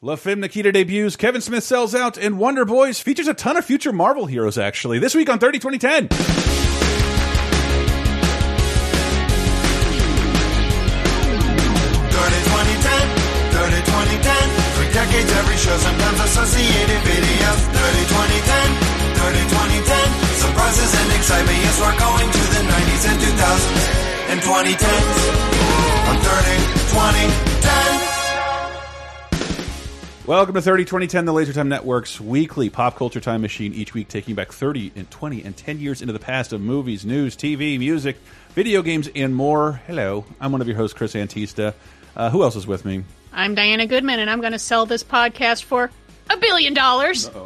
La Femme Nikita debuts, Kevin Smith sells out, and Wonder Boys features a ton of future Marvel heroes, actually. This week on 30 2010. 30 2010 Three decades, every show, sometimes associated videos 30 2010 30 2010 Surprises and excitement, yes, we're going to the 90s and 2000s and 2010s on 30 2010 Welcome to 30 2010, the Laser Time Network's weekly pop culture time machine. Each week taking back 30 and 20 and 10 years into the past of movies, news, TV, music, video games, and more. Hello, I'm one of your hosts, Chris Antista. Uh, who else is with me? I'm Diana Goodman, and I'm going to sell this podcast for a billion dollars.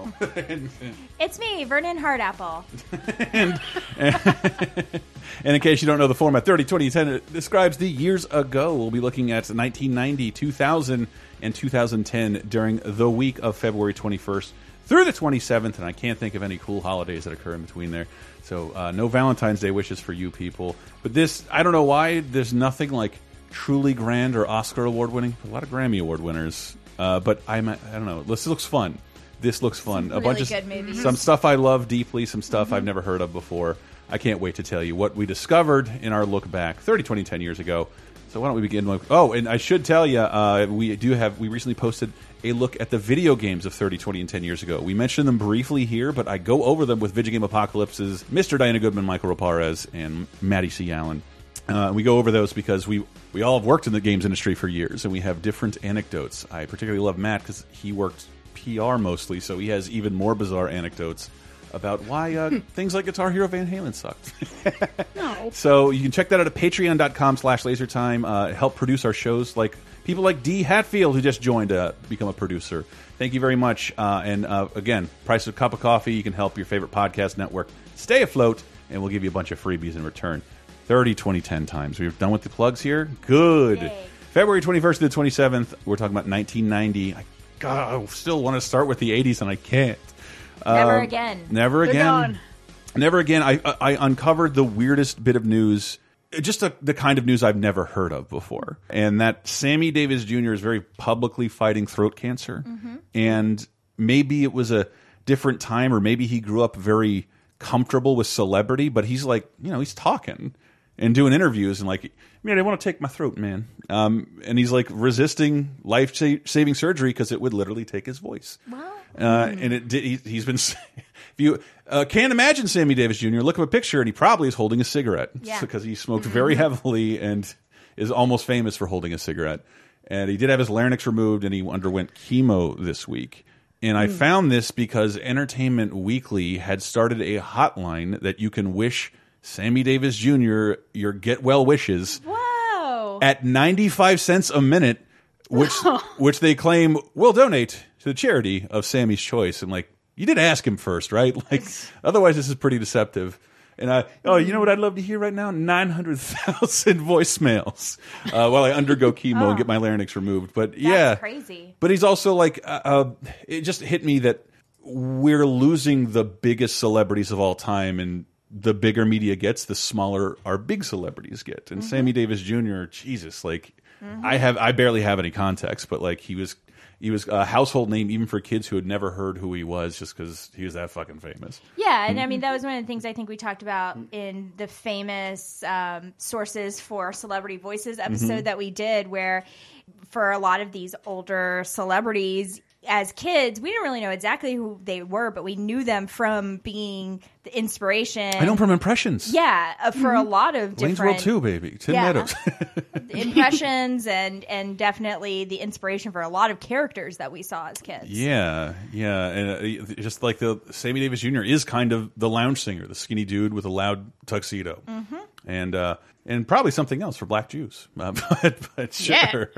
It's me, Vernon Hardapple. And in case you don't know the format, 30 2010 it describes the years ago. We'll be looking at 1990, 2000, and 2010 during the week of February 21st through the 27th. And I can't think of any cool holidays that occur in between there. So uh, no Valentine's Day wishes for you people. But this, I don't know why, there's nothing like truly grand or Oscar award winning. A lot of Grammy award winners. Uh, but I'm, I don't know. This looks fun. This looks fun. Some a bunch of some stuff I love deeply, some stuff I've never heard of before. I can't wait to tell you what we discovered in our look back 30, 20, 10 years ago. So why don't we begin with? Oh, and I should tell you, uh, we do have we recently posted a look at the video games of 30, 20, and 10 years ago. We mentioned them briefly here, but I go over them with Video Game Apocalypse's Mr. Diana Goodman, Michael Raparez, and Maddie C. Allen. Uh, we go over those because we we all have worked in the games industry for years, and we have different anecdotes. I particularly love Matt because he worked PR mostly, so he has even more bizarre anecdotes about why uh, things like Guitar Hero Van Halen sucked. No. So you can check that out at patreon.com slash lasertime. Uh, help produce our shows like people like Dee Hatfield, who just joined to become a producer. Thank you very much. Uh, and uh, again, price of a cup of coffee. You can help your favorite podcast network stay afloat, and we'll give you a bunch of freebies in return. 30, 20, 10 times. We're done with the plugs here. Good. Yay. February 21st to the 27th, we're talking about 1990. I, God, I still want to start with the 80s, and I can't. Never Um, again. Never again. Never again. I, I I uncovered the weirdest bit of news, just a, the kind of news I've never heard of before, and that Sammy Davis Jr. is very publicly fighting throat cancer, and maybe it was a different time, or maybe he grew up very comfortable with celebrity, but he's like, you know, he's talking and doing interviews and like, man, I want to take my throat, man, um, and he's like resisting life saving surgery because it would literally take his voice. Wow. Uh, and it did, he, he's been. If you uh, can't imagine Sammy Davis Jr., look up a picture, and he probably is holding a cigarette Yeah. because he smoked very heavily and is almost famous for holding a cigarette. And he did have his larynx removed, and he underwent chemo this week. And I found this because Entertainment Weekly had started a hotline that you can wish Sammy Davis Jr. your get well wishes Whoa. at 95 cents a minute, which which they claim will donate to the charity of Sammy's choice. And like, you did ask him first, right? Like, otherwise, this is pretty deceptive. And I, oh, you know what I'd love to hear right now? 900,000 voicemails uh, while I undergo chemo and get my larynx removed. But yeah, crazy. But he's also like, uh, uh, it just hit me that we're losing the biggest celebrities of all time, and the bigger media gets, the smaller our big celebrities get. And Sammy Davis Jr., Jesus, like I have, I barely have any context, but like he was. He was a household name even for kids who had never heard who he was, just because he was that fucking famous. Yeah, and I mean that was one of the things I think we talked about in the famous um, sources for celebrity voices episode Mm-hmm. that we did, where for a lot of these older celebrities, as kids, we didn't really know exactly who they were, but we knew them from being the inspiration. I know from impressions. Yeah, uh, for a lot of Wayne's different World 2, baby. Tim Yeah. Meadows. impressions and and definitely the inspiration for a lot of characters that we saw as kids. Yeah, yeah, and uh, just like the Sammy Davis Jr. is kind of the lounge singer, the skinny dude with a loud tuxedo, Mm-hmm. And uh, and probably something else for black Jews, uh, but but Yeah. sure,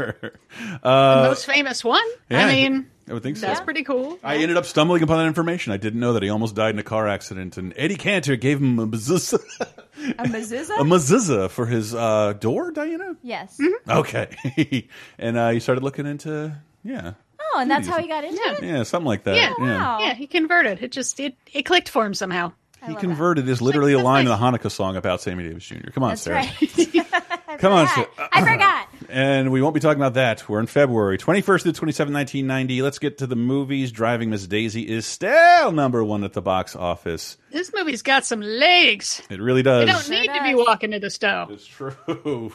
the most famous one. yeah, I mean, I would think so. that's pretty cool. I ended up stumbling upon that information. I didn't know that he almost died in a car accident, and Eddie Cantor gave him a mezuzah, A mezuzah? a mezuzah for his uh, door, Diana. yes. Okay, and uh, he started looking into yeah, Oh, and that's how he got into Yeah. it. yeah, something like that. Yeah. Wow. Yeah, he converted. It just it, it clicked for him somehow. He love converted is literally a line in the Hanukkah song about Sammy Davis Jr. Come on, That's Sarah. right. Come on, I Sarah. forgot. I forgot. and we won't be talking about that. We're in February 21st to 27, 1990. Let's get to the movies. Driving Miss Daisy is still number one at the box office. This movie's got some legs. It really does. You don't need to be walking to the stove. It's true.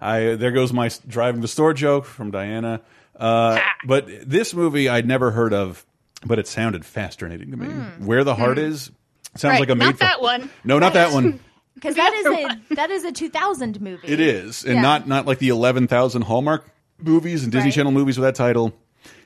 I there goes my driving the store joke from Diana. Uh, but this movie I'd never heard of, but it sounded fascinating to me. Where the heart is sounds. Right, like a not made for- that one. No, not that one. Because that is a that is a 2000 movie. It is, and Yeah. not not like the eleven thousand Hallmark movies and Disney Right. Channel movies with that title.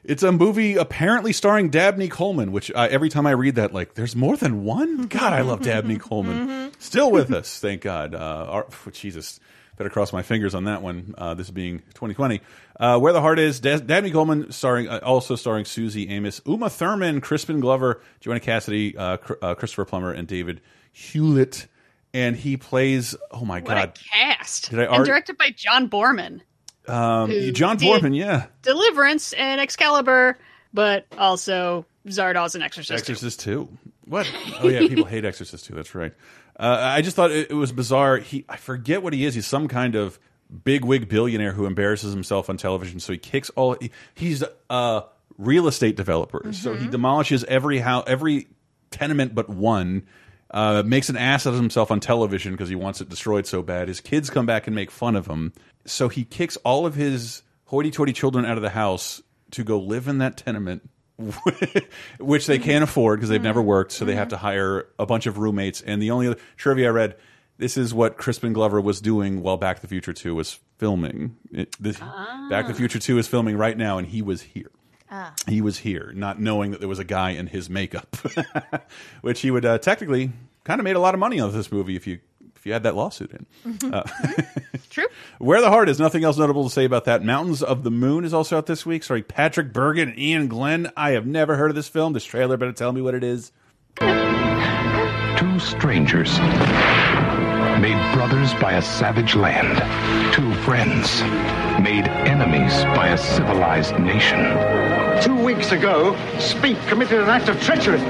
It's a movie apparently starring Dabney Coleman, which I, every time I read that, like, there's more than one. God, I love Dabney Coleman. Still with us, thank God. Uh, our, Jesus, better cross my fingers on that one. Uh, this being 2020. Uh, Where the Heart Is, Da- Dabney Coleman, starring uh, also starring Suzy Amis, Uma Thurman, Crispin Glover, Joanna Cassidy, uh, Cr uh, Christopher Plummer, and David Hewlett. And he plays, oh my What God, a cast. Did I and directed by John Boorman. Um, John Boorman, yeah, Deliverance and Excalibur, but also Zardoz and Exorcist. too. Exorcist two. What? Oh yeah, people hate Exorcist two. That's right. Uh, I just thought it, it was bizarre. He, I forget what he is. He's some kind of big wig billionaire who embarrasses himself on television. So he kicks all. He, he's a real estate developer. So Mm-hmm. he demolishes every house, every tenement but one. Uh, makes an ass out of himself on television because he wants it destroyed so bad. His kids come back and make fun of him. So he kicks all of his hoity-toity children out of the house to go live in that tenement, which they can't afford because they've never mm-hmm. worked. So they have mm-hmm. to hire a bunch of roommates. And the only other trivia I read, this is what Crispin Glover was doing while Back to the Future 2 was filming. It, this, ah. Back to the Future 2 is filming right now, and he was here. Ah. He was here, not knowing that there was a guy in his makeup, which he would uh, technically kind of made a lot of money on this movie if you if you had that lawsuit in. Uh, True. Where the Heart is nothing else notable to say about that. Mountains of the Moon is also out this week. Sorry, Patrick Bergin and Iain Glen. I have never heard of this film. This trailer better tell me what it is. Two strangers made brothers by a savage land. Two friends made enemies by a civilized nation. Two weeks ago, Speke committed an act of treachery.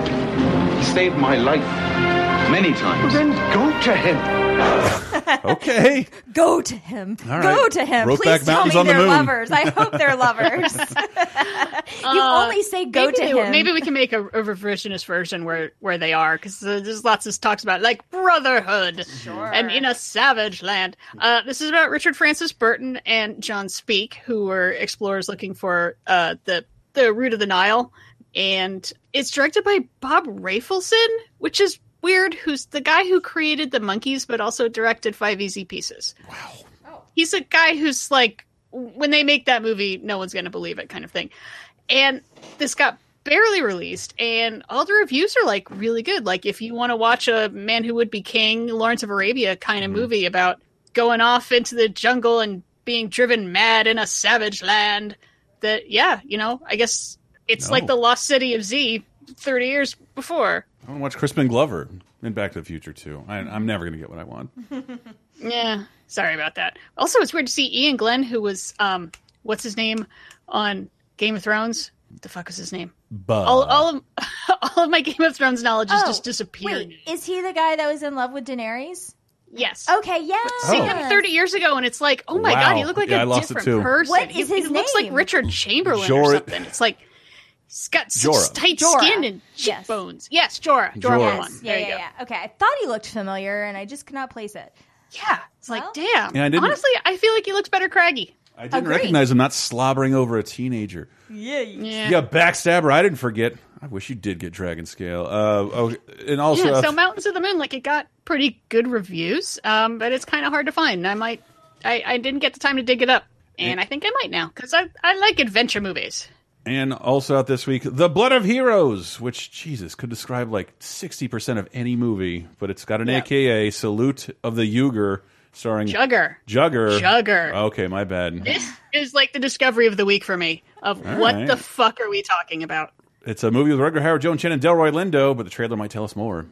He saved my life many times. Then go to him. Okay. Go to him. All Go to him. Brokeback Please tell me they're moon. lovers. I hope they're lovers. you only say go Uh, to they- him. Maybe we can make a, a revisionist version where where they are because uh, there's lots of talks about like brotherhood and in a savage land. Uh, this is about Richard Francis Burton and John Speke, who were explorers looking for uh, the the root of the Nile, and it's directed by Bob Rafelson, which is weird. Who's the guy who created the Monkees, but also directed Five Easy Pieces. Wow. Oh. He's a guy who's like, when they make that movie, no one's going to believe it, kind of thing and this got barely released and all the reviews are like really good like if you want to watch a man who would be king lawrence of arabia kind of mm. movie about going off into the jungle and being driven mad in a savage land that yeah you know i guess it's No. like the lost city of z 30 years before I want to watch Crispin Glover in Back to the Future too. I, I'm never going to get what I want. yeah sorry about that also it's weird to see iain glen who was um what's his name on game of thrones what the fuck was his name But all, all of all of my Game of Thrones knowledge has Oh, just disappeared. Wait, is he the guy that was in love with Daenerys? Yes. Okay, yeah. See him 30 years ago, and it's like, oh my Wow. god, he looked like Yeah, I a lost it different too. person. What He- is he, his looks like? Richard Chamberlain Jorah- or something. It's like he's got such Jorah. tight Jorah. skin and Yes. cheekbones. Yes, Jorah. Jorah, Jorah. Mormont. Yes. There Yeah, you yeah, go. yeah. Okay, I thought he looked familiar, and I just could not place it. Yeah. It's like, damn. Yeah, I didn't- Honestly, I feel like he looks better craggy. I didn't Agreed. recognize him not slobbering over a teenager. Yeah. Yeah. Yeah, backstabber. I didn't forget. I wish you did get Dragon Scale. Uh, oh, and also, Yeah, uh, so Mountains of the Moon, like it got pretty good reviews, um, but it's kind of hard to find. I might, I, I didn't get the time to dig it up, and I think I might now because I, I like adventure movies. And also out this week, The Blood of Heroes, which Jesus could describe like sixty percent of any movie, but it's got an Yeah. AKA Salute of the Uger, starring Jugger. Jugger. Jugger. Okay, my bad. This is like the discovery of the week for me. Of All what right. the fuck are we talking about? It's a movie with Rutger Hauer, Joan Chen, and Delroy Lindo, but the trailer might tell us more.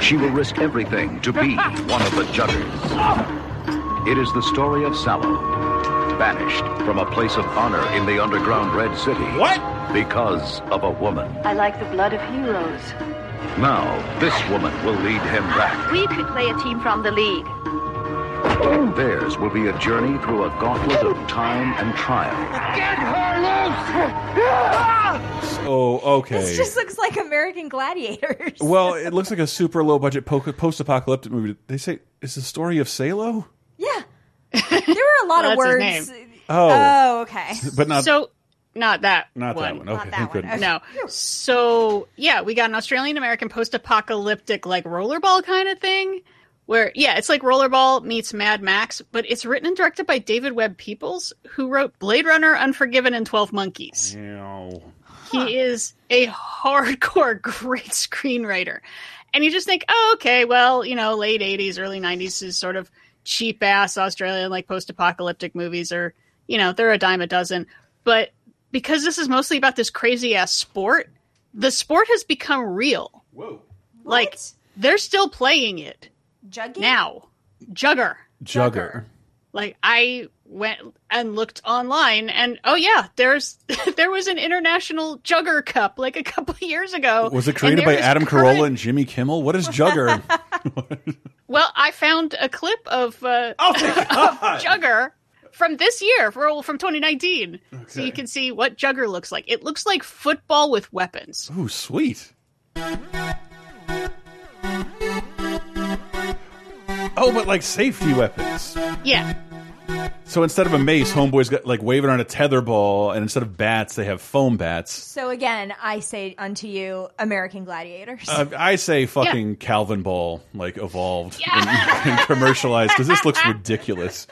She will risk everything to be one of the Juggers. It is the story of Sallow, banished from a place of honor in the underground Red City. What? Because of a woman. I like the blood of heroes. Now, this woman will lead him back. We could play a team from the league. Theirs will be a journey through a gauntlet of time and trial. Get her loose! Oh, okay. This just looks like American Gladiators. well, it looks like a super low budget post apocalyptic movie. They say it's the story of Sallow. Yeah. There were a lot Well, of that's his words. Oh, Oh, okay. but not so not that not that one. one. Okay, Not that one. Okay. No. So yeah, we got an Australian American post apocalyptic like rollerball kind of thing. Where yeah, it's like rollerball meets Mad Max, but it's written and directed by David Webb Peoples, who wrote Blade Runner, Unforgiven, and Twelve Monkeys. Ew. He is a hardcore great screenwriter. And you just think, oh, okay, well, you know, late 80s, early 90s is sort of cheap ass Australian, like post apocalyptic movies, or, you know, they're a dime a dozen. But because this is mostly about this crazy ass sport, the sport has become real. Whoa. Like, What? they're still playing it Juggy? now. Jugger. Jugger. Like I went and looked online and oh yeah, there's there was an international Jugger Cup like a couple of years ago. Was it created by Adam current- Carolla and Jimmy Kimmel? What is Jugger? Well, I found a clip of uh, oh, God. Jugger from this year, from 2019, so you can see what Jugger looks like. It looks like football with weapons. Ooh, sweet. Oh, but like safety weapons. Yeah, So instead of a mace, homeboys got like waving on a tether ball, and instead of bats, they have foam bats. So again, I say unto you, American Gladiators. Uh, I say fucking Calvin Ball like evolved and, and commercialized because this looks ridiculous.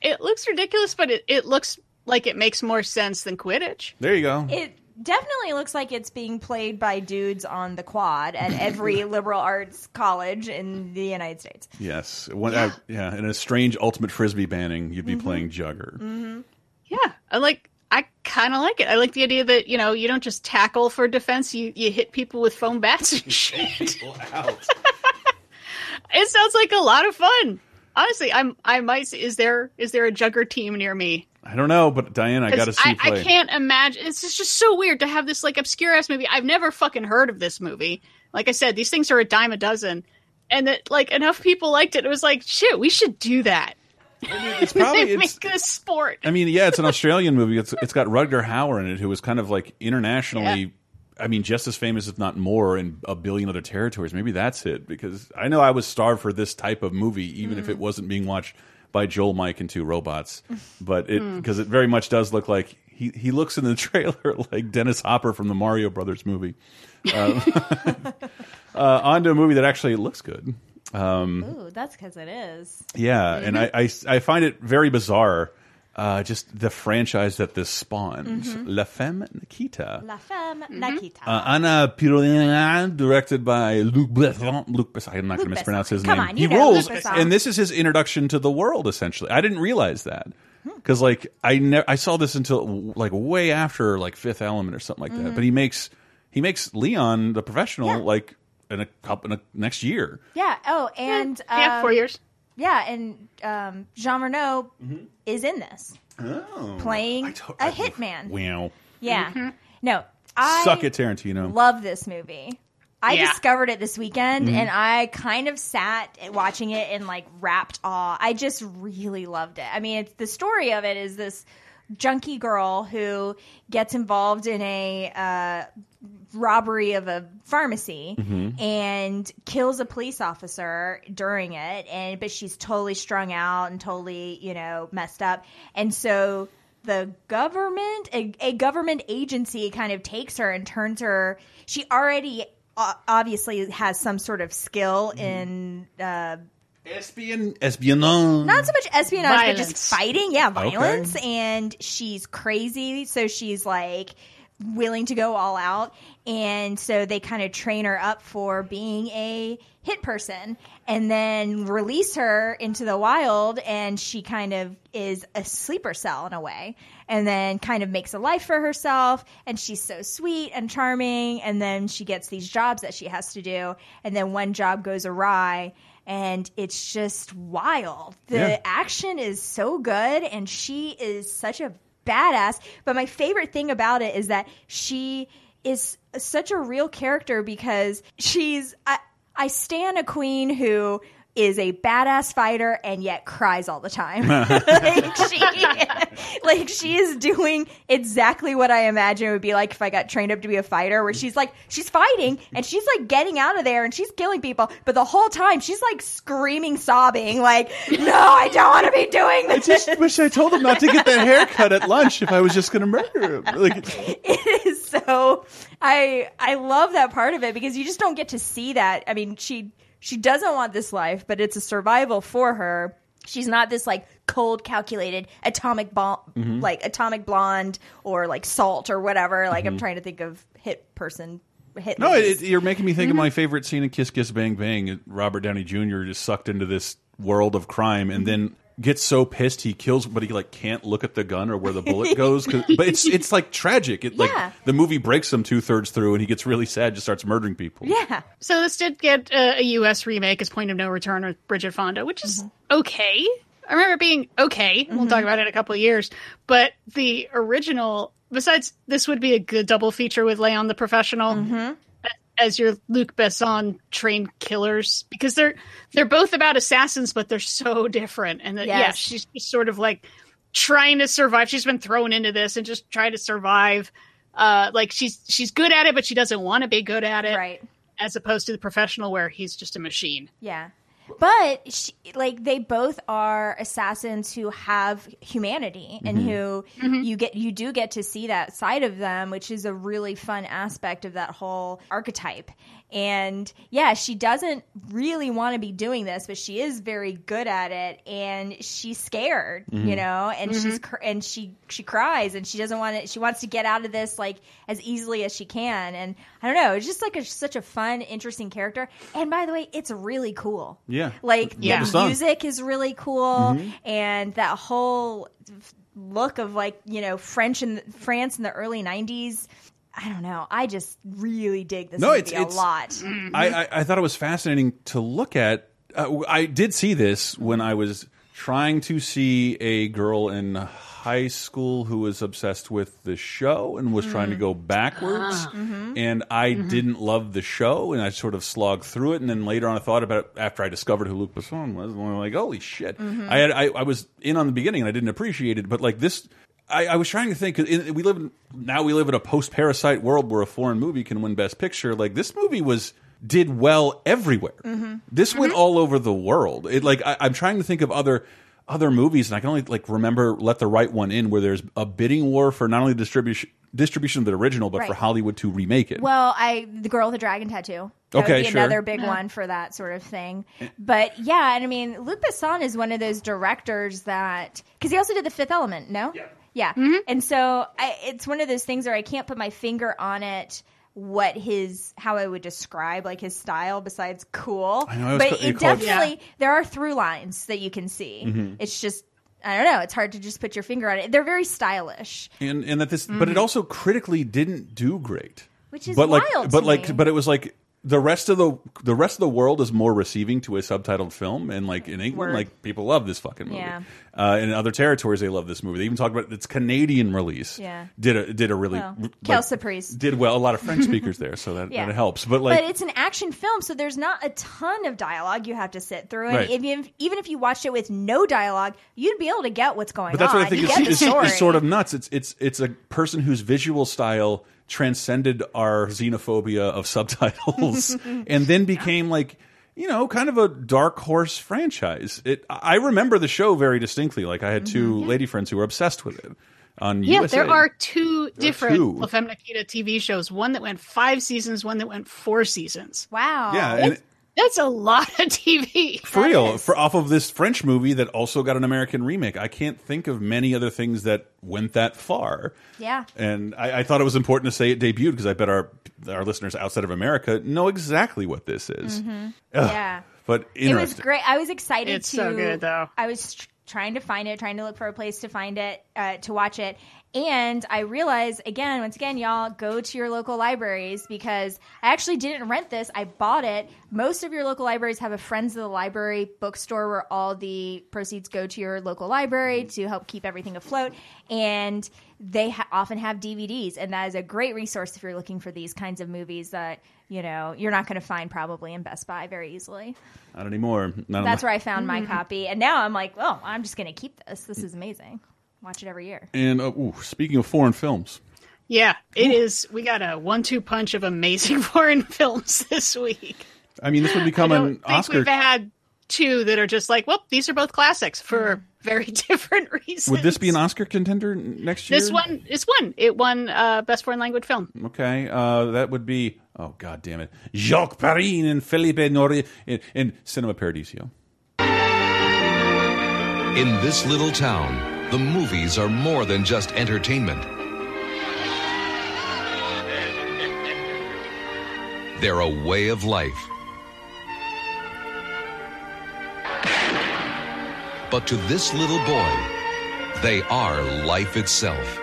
it looks ridiculous, but it, it looks like it makes more sense than Quidditch. There you go. it definitely looks like it's being played by dudes on the quad at every liberal arts college in the United States. yes, One, yeah. Uh, yeah. In a strange ultimate frisbee banning, you'd be mm-hmm. playing Jugger. Mm-hmm. Yeah, I like. I kind of like it. I like the idea that you know you don't just tackle for defense. You you hit people with foam bats and shit. it sounds like a lot of fun. Honestly, I'm. I might. Is there is there a Jugger team near me? I don't know, but Diane, I got to see I. I can't imagine. It's just, just so weird to have this like obscure ass movie. I've never fucking heard of this movie. Like I said, these things are a dime a dozen, and that like enough people liked it. It was like shit. We should do that. It's probably They it's, make a sport. I mean, yeah, it's an Australian movie. It's it's got Rutger Hauer in it, who was kind of like internationally, I mean, just as famous, if not more, in a billion other territories. Maybe that's it. Because I know I was starved for this type of movie, even if mm. it wasn't being watched by Joel, Mike, and two robots. But it because it very much does look like he he looks in the trailer like Dennis Hopper from the Mario Brothers movie. Uh, uh, on to a movie that actually looks good. Ooh, that's because it is. Yeah, and I, I I find it very bizarre, uh, just the franchise that this spawns. La Femme Nikita. La Femme Mm-hmm. Nikita. Uh, Anne Parillaud, directed by Luc Besson. Luc Besson. I'm not going to mispronounce Besson. his Come name. on, he you know rules, Luc and this is his introduction to the world. Essentially, I didn't realize that because like I never I saw this until like way after like Fifth Element or something like that. But he makes he makes Leon the professional Mm-hmm. Yeah. like in a couple in a, next year. yeah. Oh, and yeah, um, four years. Yeah, and um, Jean Reno Mm-hmm. is in this, Oh, playing I to- a I- hitman. Wow. Yeah. No, I Suck it, Tarantino. love this movie. I Yeah. discovered it this weekend Mm-hmm. and I kind of sat watching it in like rapt awe. I just really loved it. I mean, it's, the story of it is this junkie girl who gets involved in a uh, robbery of a pharmacy Mm-hmm. and kills a police officer during it. And but she's totally strung out and totally you know messed up. And so the government a, a government agency kind of takes her and turns her she already obviously has some sort of skill in uh, Espion, espionage. not so much espionage, but just Violence. fighting. Yeah, violence. And she's crazy, so she's like willing to go all out. And so they kind of train her up for being a hit person and then release her into the wild. And she kind of is a sleeper cell in a way and then kind of makes a life for herself. And she's so sweet and charming. And then she gets these jobs that she has to do. And then one job goes awry and it's just wild. The Yeah. action is so good, and she is such a badass. But my favorite thing about it is that she is such a real character because she's I, I stand a queen who is a badass fighter and yet cries all the time. like she, like she is doing exactly what I imagine it would be like if I got trained up to be a fighter. Where she's like, she's fighting and she's like getting out of there and she's killing people, but the whole time she's like screaming, sobbing, like, "No, I don't want to be doing this." I just wish I told him not to get that haircut at lunch if I was just going to murder him. Like, it is so I I love that part of it because you just don't get to see that. I mean, she she doesn't want this life, but it's a survival for her. She's not this like cold, calculated atomic bomb, mm-hmm. like atomic blonde or like salt or whatever. Like I'm mm-hmm. trying to think of hit person. Hit no, it, you're making me think Mm-hmm. of my favorite scene in Kiss Kiss Bang Bang. Robert Downey Jr. just sucked into this world of crime and mm-hmm. then gets so pissed he kills, but he like can't look at the gun or where the bullet goes but it's it's like tragic. It Yeah. like the movie breaks him two thirds through and he gets really sad, just starts murdering people. yeah. So this did get uh, a U.S. remake as Point of No Return with Bridget Fonda, which is mm-hmm. okay. I remember it being okay. We'll mm-hmm. talk about it in a couple of years. But the original, besides, this would be a good double feature with Leon the Professional a- as your Luc Besson trained killers because they're they're both about assassins, but they're so different. And that, yeah, she's just sort of like trying to survive. She's been thrown into this and just trying to survive. Uh, like she's she's good at it, but she doesn't want to be good at it Right. as opposed to the professional where he's just a machine. Yeah. But she, like they both are assassins who have humanity and mm-hmm. who mm-hmm. you get you do get to see that side of them, which is a really fun aspect of that whole archetype. And yeah, she doesn't really want to be doing this, but she is very good at it and she's scared, you mm-hmm. know, and she's cr- and she she cries and she doesn't want to she wants to get out of this like as easily as she can. And I don't know, it's just like a, such a fun interesting character. And by the way, it's really cool. Yeah. Like Yeah. the music is really cool, and that whole look of like you know French and France in the early '90s. I don't know. I just really dig this No, movie it's- a it's- lot. I, I, I thought it was fascinating to look at. Uh, I did see this when I was trying to see a girl in high school who was obsessed with the show and was trying to mm. go backwards. Ah. Mm-hmm. And I mm-hmm. didn't love the show, and I sort of slogged through it. And then later on, I thought about it after I discovered who Luc Besson was. And I'm like, holy shit! Mm-hmm. I had I, I was in on the beginning, and I didn't appreciate it, but like this. I, I was trying to think. in- We live in, now. We live in a post-parasite world where a foreign movie can win Best Picture. Like this movie was did well everywhere. This went all over the world. It like I, I'm trying to think of other other movies, and I can only like remember Let the Right One In, where there's a bidding war for not only distribution distribution of the original, but for Hollywood to remake it. Well, I the girl with the dragon tattoo. That Okay, would be sure. another big one for that sort of thing. But yeah, and I mean, Luc Besson is one of those directors that because he also did The Fifth Element. No, yeah, yeah. Mm-hmm. And so I, it's one of those things where I can't put my finger on it. What his how I would describe like his style besides cool, I know, I was but it called- definitely there are through lines that you can see. Mm-hmm. It's just I don't know. It's hard to just put your finger on it. They're very stylish. and and that this, but it also critically didn't do great. Mm-hmm. Which is but like, wild but like, me. but it was like the rest of the the rest of the world is more receiving to a subtitled film, and like in England, Word. like people love this fucking movie. Yeah. Uh, in other territories, they love this movie. They even talk about its Canadian release. Yeah. did a did a really Well, like, Kel Surprise. did well. A lot of French speakers there, so that, Yeah. that helps. But like, but it's an action film, so there's not a ton of dialogue you have to sit through. And Right. if you, even if you watched it with no dialogue, you'd be able to get what's going on. But that's on. what I think is, is, is sort of nuts. It's it's it's a person whose visual style transcended our xenophobia of subtitles, and then became like you know kind of a dark horse franchise. It I remember the show very distinctly. Like I had 2 Mm-hmm. lady friends who were obsessed with it on Yeah, USA. there are two different two. La Femme Nikita TV shows. One that went five seasons, one that went four seasons. wow. yeah, and That's a lot of TV. for real, for off of this French movie that also got an American remake. I can't think of many other things that went that far. Yeah. And I, I thought it was important to say it debuted because I bet our our listeners outside of America know exactly what this is. Mm-hmm. Yeah. But It was great. I was excited It's to. so good, though. I was trying to find it, trying to look for a place to find it, uh, to watch it, And I realize again, once again, y'all go to your local libraries because I actually didn't rent this. I bought it. Most of your local libraries have a Friends of the Library bookstore where all the proceeds go to your local library mm-hmm. to help keep everything afloat. And they ha- often have DVDs, and that is a great resource if you're looking for these kinds of movies that you know you're not going to find probably in Best Buy very easily. Not anymore. Not That's where I found my mm-hmm. copy, and now I'm like, oh, I'm just going to keep this. This is amazing. Watch it every year. And uh, ooh, speaking of foreign films, Yeah, it is. We got a one-two punch of amazing foreign films this week. I mean, this would I become don't an think Oscar. we've had two that are just like, well, these are both classics for very different reasons. Would this be an Oscar contender next year? This one is one. It won uh, best foreign language film. Okay, uh, that would be. Oh God damn it, Jacques Perrin and Philippe Noiret in, in Cinema Paradiso. In this little town, the movies are more than just entertainment. They're a way of life. But to this little boy, they are life itself.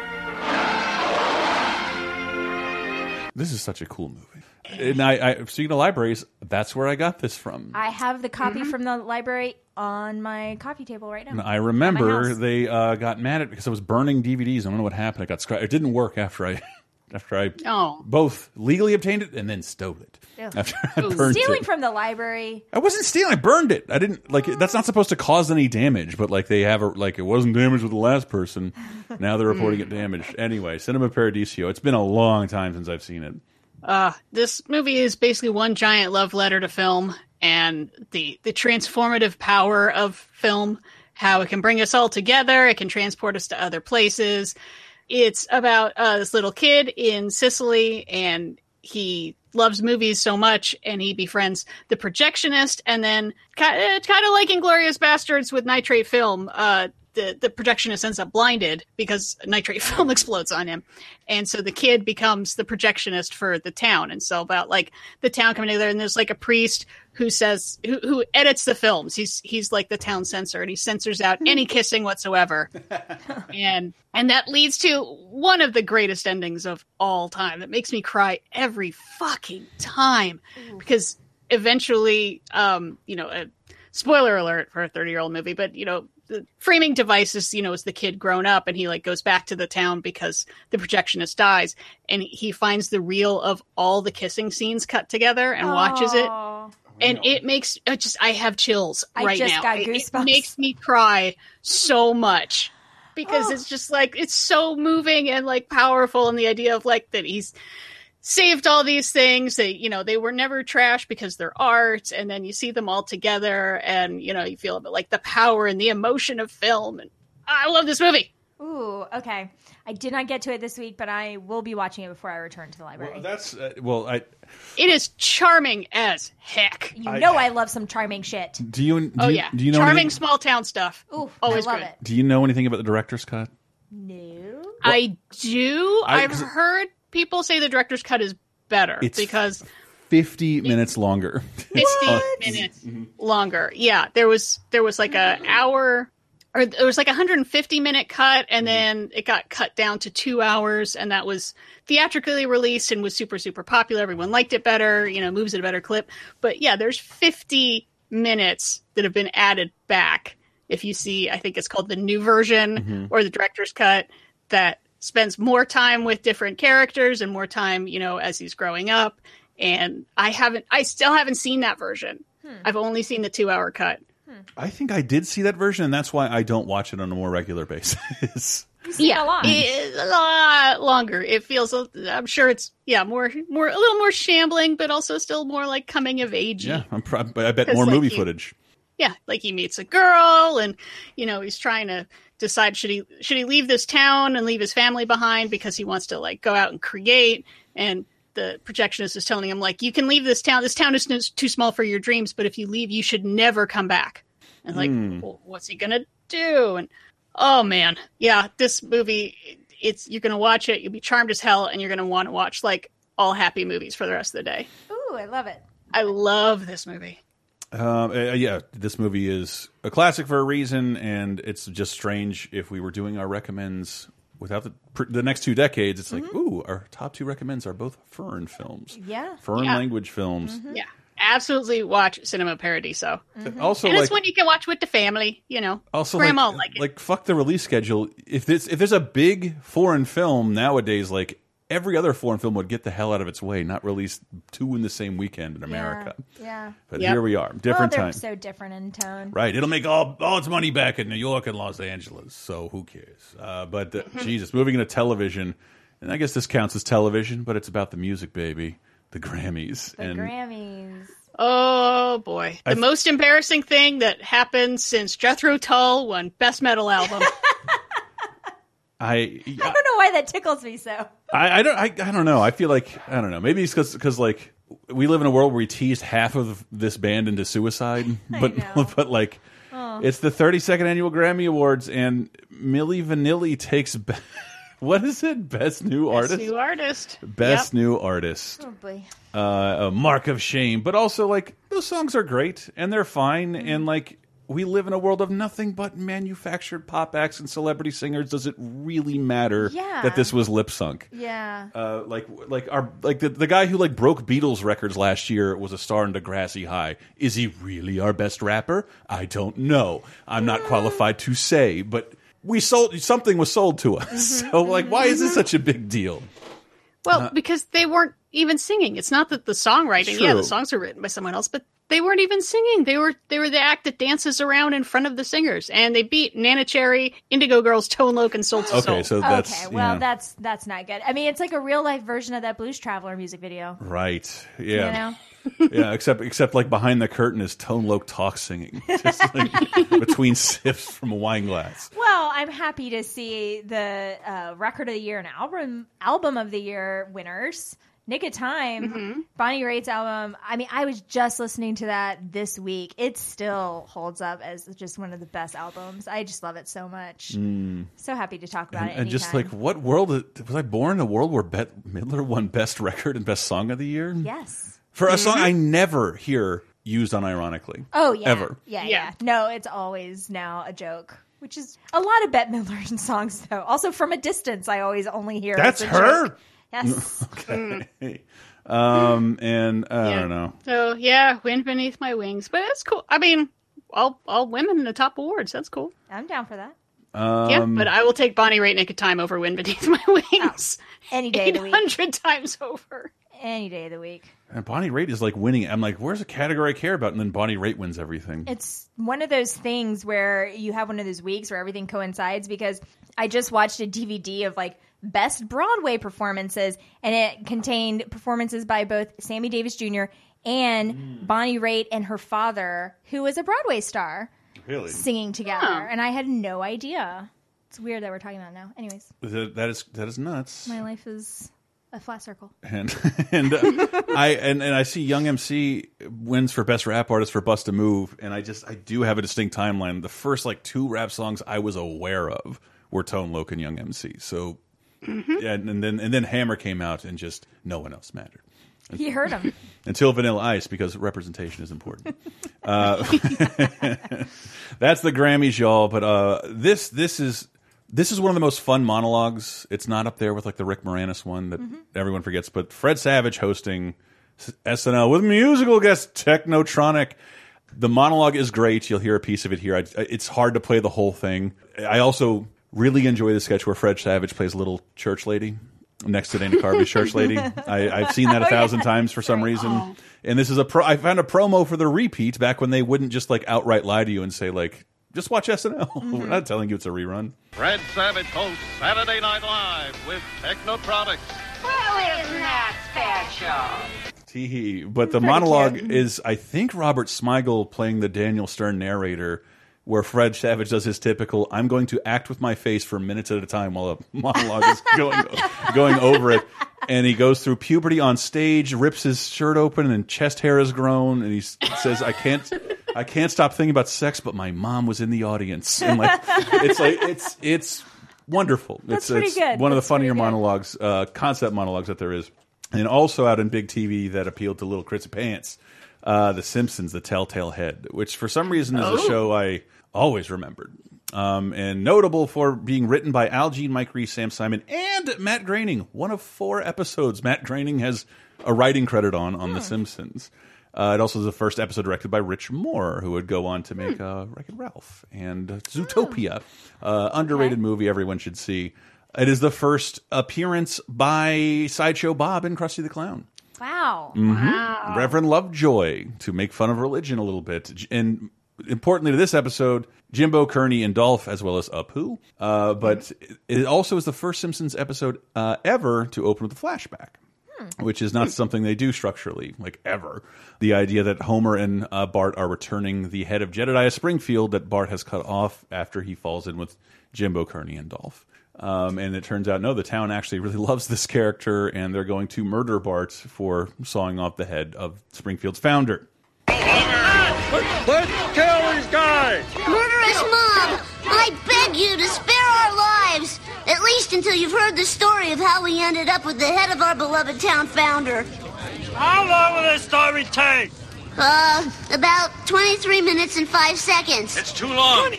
This is such a cool movie. And I, I speaking of libraries, that's where I got this from. I have the copy Mm-hmm. from the library on my coffee table right now. And I remember they uh, got mad at me because I was burning DVDs. I don't know what happened. It got scratched. It didn't work after I after I Oh. both legally obtained it and then stole it. Ew. After I burned stealing it. from the library. I wasn't stealing. I burned it. I didn't like. That's not supposed to cause any damage, but like they have a like it wasn't damaged with the last person. Now they're reporting it damaged. Anyway, Cinema Paradiso. It's been a long time since I've seen it. Uh, this movie is basically one giant love letter to film and the the transformative power of film, how it can bring us all together, it can transport us to other places. It's about uh, this little kid in Sicily and he loves movies so much and he befriends the projectionist and then kind of, kind of like Inglorious Bastards with nitrate film, uh, the, the projectionist ends up blinded because nitrate film explodes on him. And so the kid becomes the projectionist for the town. And so about like the town coming together and there's like a priest who says who, who edits the films. He's he's like the town censor and he censors out any kissing whatsoever. and and that leads to one of the greatest endings of all time that makes me cry every fucking time because eventually um you know a spoiler alert for a 30 year old movie but you know the framing device is you know is the kid grown up and he like goes back to the town because the projectionist dies and he finds the reel of all the kissing scenes cut together and watches it Aw. and it makes it just I have chills I right just now. got It- It, makes me cry so much because Oh. it's just like it's so moving and like powerful, and the idea of like that he's saved all these things. They you know they were never trash because they're art, and then you see them all together, and you know you feel a bit like the power and the emotion of film. And I love this movie. Ooh, okay. I did not get to it this week, but I will be watching it before I return to the library. Well, that's uh, well. I It is charming as heck. you know I love some charming shit. do you do Oh you, yeah, do you know charming anything, small town stuff. Ooh, Always I love good. it. do you know anything about the director's cut? No. I do. I- I've heard people say the director's cut is better It's because Fifty minutes longer. 50 minutes longer. Yeah, there was there was like a hour or it was like a 150 minute cut and mm-hmm. then it got cut down to 2 hours and that was theatrically released and was super super popular. Everyone liked it better, you know, moves at a better clip. But yeah, there's 50 minutes that have been added back. If you see, I think it's called the new version mm-hmm. or the director's cut that spends more time with different characters and more time, you know, as he's growing up. And I haven't, I still haven't seen that version. Hmm. I've only seen the two hour cut. Hmm. I think I did see that version, and that's why I don't watch it on a more regular basis. yeah, a lot. It's a lot longer. It feels. I'm sure it's yeah more more a little more shambling, but also still more like coming of age. yeah, I'm pro- I bet 'Cause, more like, movie you- footage. yeah, like he meets a girl, and you know he's trying to decide should he should he leave this town and leave his family behind because he wants to like go out and create. And the projectionist is telling him like you can leave this town. This town is too small for your dreams, but if you leave, you should never come back. And like, hmm. well, what's he gonna do? And oh man, yeah, this movie. It's you're gonna watch it. You'll be charmed as hell, and you're gonna want to watch like all happy movies for the rest of the day. Ooh, I love it. I love this movie. Um, uh, yeah, this movie is a classic for a reason, and it's just strange if we were doing our recommends without the the next two decades, it's like, Mm-hmm. ooh, our top two recommends are both foreign films, Yeah. foreign Yeah. language films. Yeah, absolutely watch Cinema Paradiso. Also, And like it's one you can watch with the family. You know, also grandma like, like it. like fuck the release schedule. If this if there's a big foreign film nowadays, like every other foreign film would get the hell out of its way, not release two in the same weekend in America. Yeah. But Yep. here we are, Well, different they're time. so different in tone. Right, it'll make all all its money back in New York and Los Angeles. So who cares? Uh, but uh, Jesus, moving into television, and I guess this counts as television, but it's about the music, baby, the Grammys, The and Grammys. Oh boy, the I've- most embarrassing thing that happened since Jethro Tull won Best Metal Album. I, I don't know why that tickles me so. I, I don't, I, I don't know. I feel like I don't know. Maybe it's because like we live in a world where we teased half of this band into suicide, but know. but like it's the 32nd annual Grammy Awards, and Milli Vanilli takes be- what is it? Best new Best artist. new artist. Best Yep. new artist. Oh boy. uh, a mark of shame, but also like those songs are great and they're fine, and like we live in a world of nothing but manufactured pop acts and celebrity singers. Does it really matter Yeah. that this was lip sunk? Yeah. Uh, like like our like the, the guy who like broke Beatles records last year was a star in Degrassi High. Is he really our best rapper? I don't know. I'm not mm. qualified to say, but we sold something was sold to us. Mm-hmm. So like, why is this mm-hmm. such a big deal? Well, uh, because they weren't even singing. It's not that the songwriting, yeah, the songs are written by someone else, but they weren't even singing. They were they were the act that dances around in front of the singers, and they beat Neneh Cherry, Indigo Girls, Tone Loc, and Soul to Okay, so that's okay, well yeah. that's that's not good. I mean, it's like a real life version of that Blues Traveler music video. Right. Yeah. You know? yeah. Except except like behind the curtain is Tone Loc talk singing, just like between sips from a wine glass. Well, I'm happy to see the uh, record of the year and album album of the year winners. Nick of Time, Mm-hmm. Bonnie Raitt's album. I mean, I was just listening to that this week. It still holds up as just one of the best albums. I just love it so much. So happy to talk about And, it. and just like what world was I born in a world where Bette Midler won best record and best song of the year yes. for a song I never hear used unironically. Oh yeah. Ever. Yeah, yeah. Yeah. No, it's always now a joke. Which is a lot of Bette Midler songs, though. Also, from a distance, I always only hear. That's it's her. joke. Yes. Okay. um, and I Yeah. don't know. So yeah, Wind Beneath My Wings, but it's cool. I mean, all all women in the top awards. That's cool. I'm down for that. yeah, Um, but I will take Bonnie Raitt Nick of Time over Wind Beneath My Wings. Any day of the week. hundred times over. Any day of the week. And Bonnie Raitt is like winning. I'm like, where's the category I care about? And then Bonnie Raitt wins everything. It's one of those things where you have one of those weeks where everything coincides because I just watched a DVD of like best Broadway performances and it contained performances by both Sammy Davis Jr. and Bonnie Raitt and her father, who was a Broadway star, really? singing together. Huh. And I had no idea. It's weird that we're talking about it now. Anyways, That that is that is nuts. my life is a flat circle. and and uh, I and, and I see Young MC wins for best rap artist for Bust a Move, and I just I do have a distinct timeline. The first like two rap songs I was aware of were Tone Loc and Young MC. So yeah, and, then and then Hammer came out, and just no one else mattered He heard him. until Vanilla Ice because representation is important. uh, that's the Grammys, y'all. But uh, this this is this is one of the most fun monologues. It's not up there with like the Rick Moranis one that everyone forgets, but Fred Savage hosting SNL with musical guest Technotronic. The monologue is great. You'll hear a piece of it here. I, it's hard to play the whole thing. I also really enjoy the sketch where Fred Savage plays a little church lady next to Dana Carvey's church lady. I, I've seen that a thousand times for some reason. And this is a pro. I found a promo for the repeat back when they wouldn't just like outright lie to you and say like, just watch SNL. We're not telling you it's a rerun. Fred Savage hosts Saturday Night Live with Technotronics. Well, isn't that special? Tee hee. But the monologue is, I think, Robert Smigel playing the Daniel Stern narrator, where Fred Savage does his typical "I'm going to act with my face for minutes at a time while a monologue is going going over it." And he goes through puberty on stage, rips his shirt open, and chest hair has grown, and he says, "I can't." I can't stop thinking about sex, but my mom was in the audience, and like it's like it's it's wonderful. That's it's, pretty it's good. One of the funnier monologues, uh, concept monologues that there is, and also out in big TV that appealed to little Chris Pants, uh, The Simpsons, The Telltale Head, which for some reason is a show I always remembered. um, and notable for being written by Al Jean, Mike Reiss, Sam Simon, and Matt Groening. One of four episodes Matt Groening has a writing credit on on The Simpsons. Uh, it also is the first episode directed by Rich Moore, who would go on to make uh, Wreck-It Ralph and uh, Zootopia, uh, underrated movie everyone should see. It is the first appearance by Sideshow Bob and Krusty the Clown. Wow. Mhm. Reverend Lovejoy to make fun of religion a little bit. And importantly to this episode, Jimbo, Kearney, and Dolph, as well as Apu. Uh, but it also is the first Simpsons episode uh, ever to open with a flashback. Which is not something they do structurally, like ever. The idea that Homer and uh, Bart are returning the head of Jebediah Springfield that Bart has cut off after he falls in with Jimbo, Kearney, and Dolph. Um, and it turns out, no, the town actually really loves this character, and they're going to murder Bart for sawing off the head of Springfield's founder. Let's kill these guys! Murderous mob! I beg you to spare our lives! At least until you've heard the story of how we ended up with the head of our beloved town founder. How long will this story take? Uh, about 23 minutes and 5 seconds. It's too long.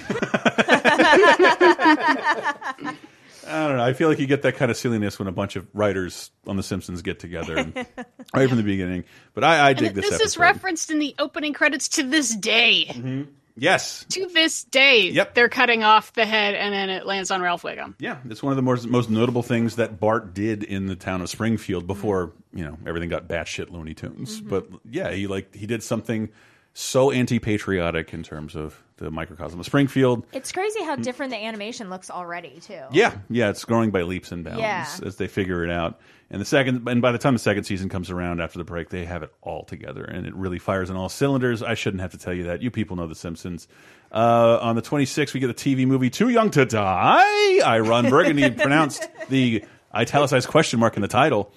I don't know. I feel like you get that kind of silliness when a bunch of writers on The Simpsons get together and, right from the beginning. But I, I dig this, this episode. is referenced in the opening credits to this day. Mm-hmm. yes. To this day, Yep. they're cutting off the head, and then it lands on Ralph Wiggum. Yeah, it's one of the most, most notable things that Bart did in the town of Springfield before mm-hmm. you know everything got batshit Looney Tunes. Mm-hmm. But yeah, he like he did something so anti-patriotic in terms of the microcosm of Springfield. It's crazy how different the animation looks already, too. Yeah, yeah, it's growing by leaps and bounds Yeah. as they figure it out. And the second, and by the time the second season comes around after the break, they have it all together, and it really fires on all cylinders. I shouldn't have to tell you that. You people know The Simpsons. Uh, on the 26th, we get the TV movie Too Young to Die. I Ron Burgundy pronounced the italicized question mark in the title,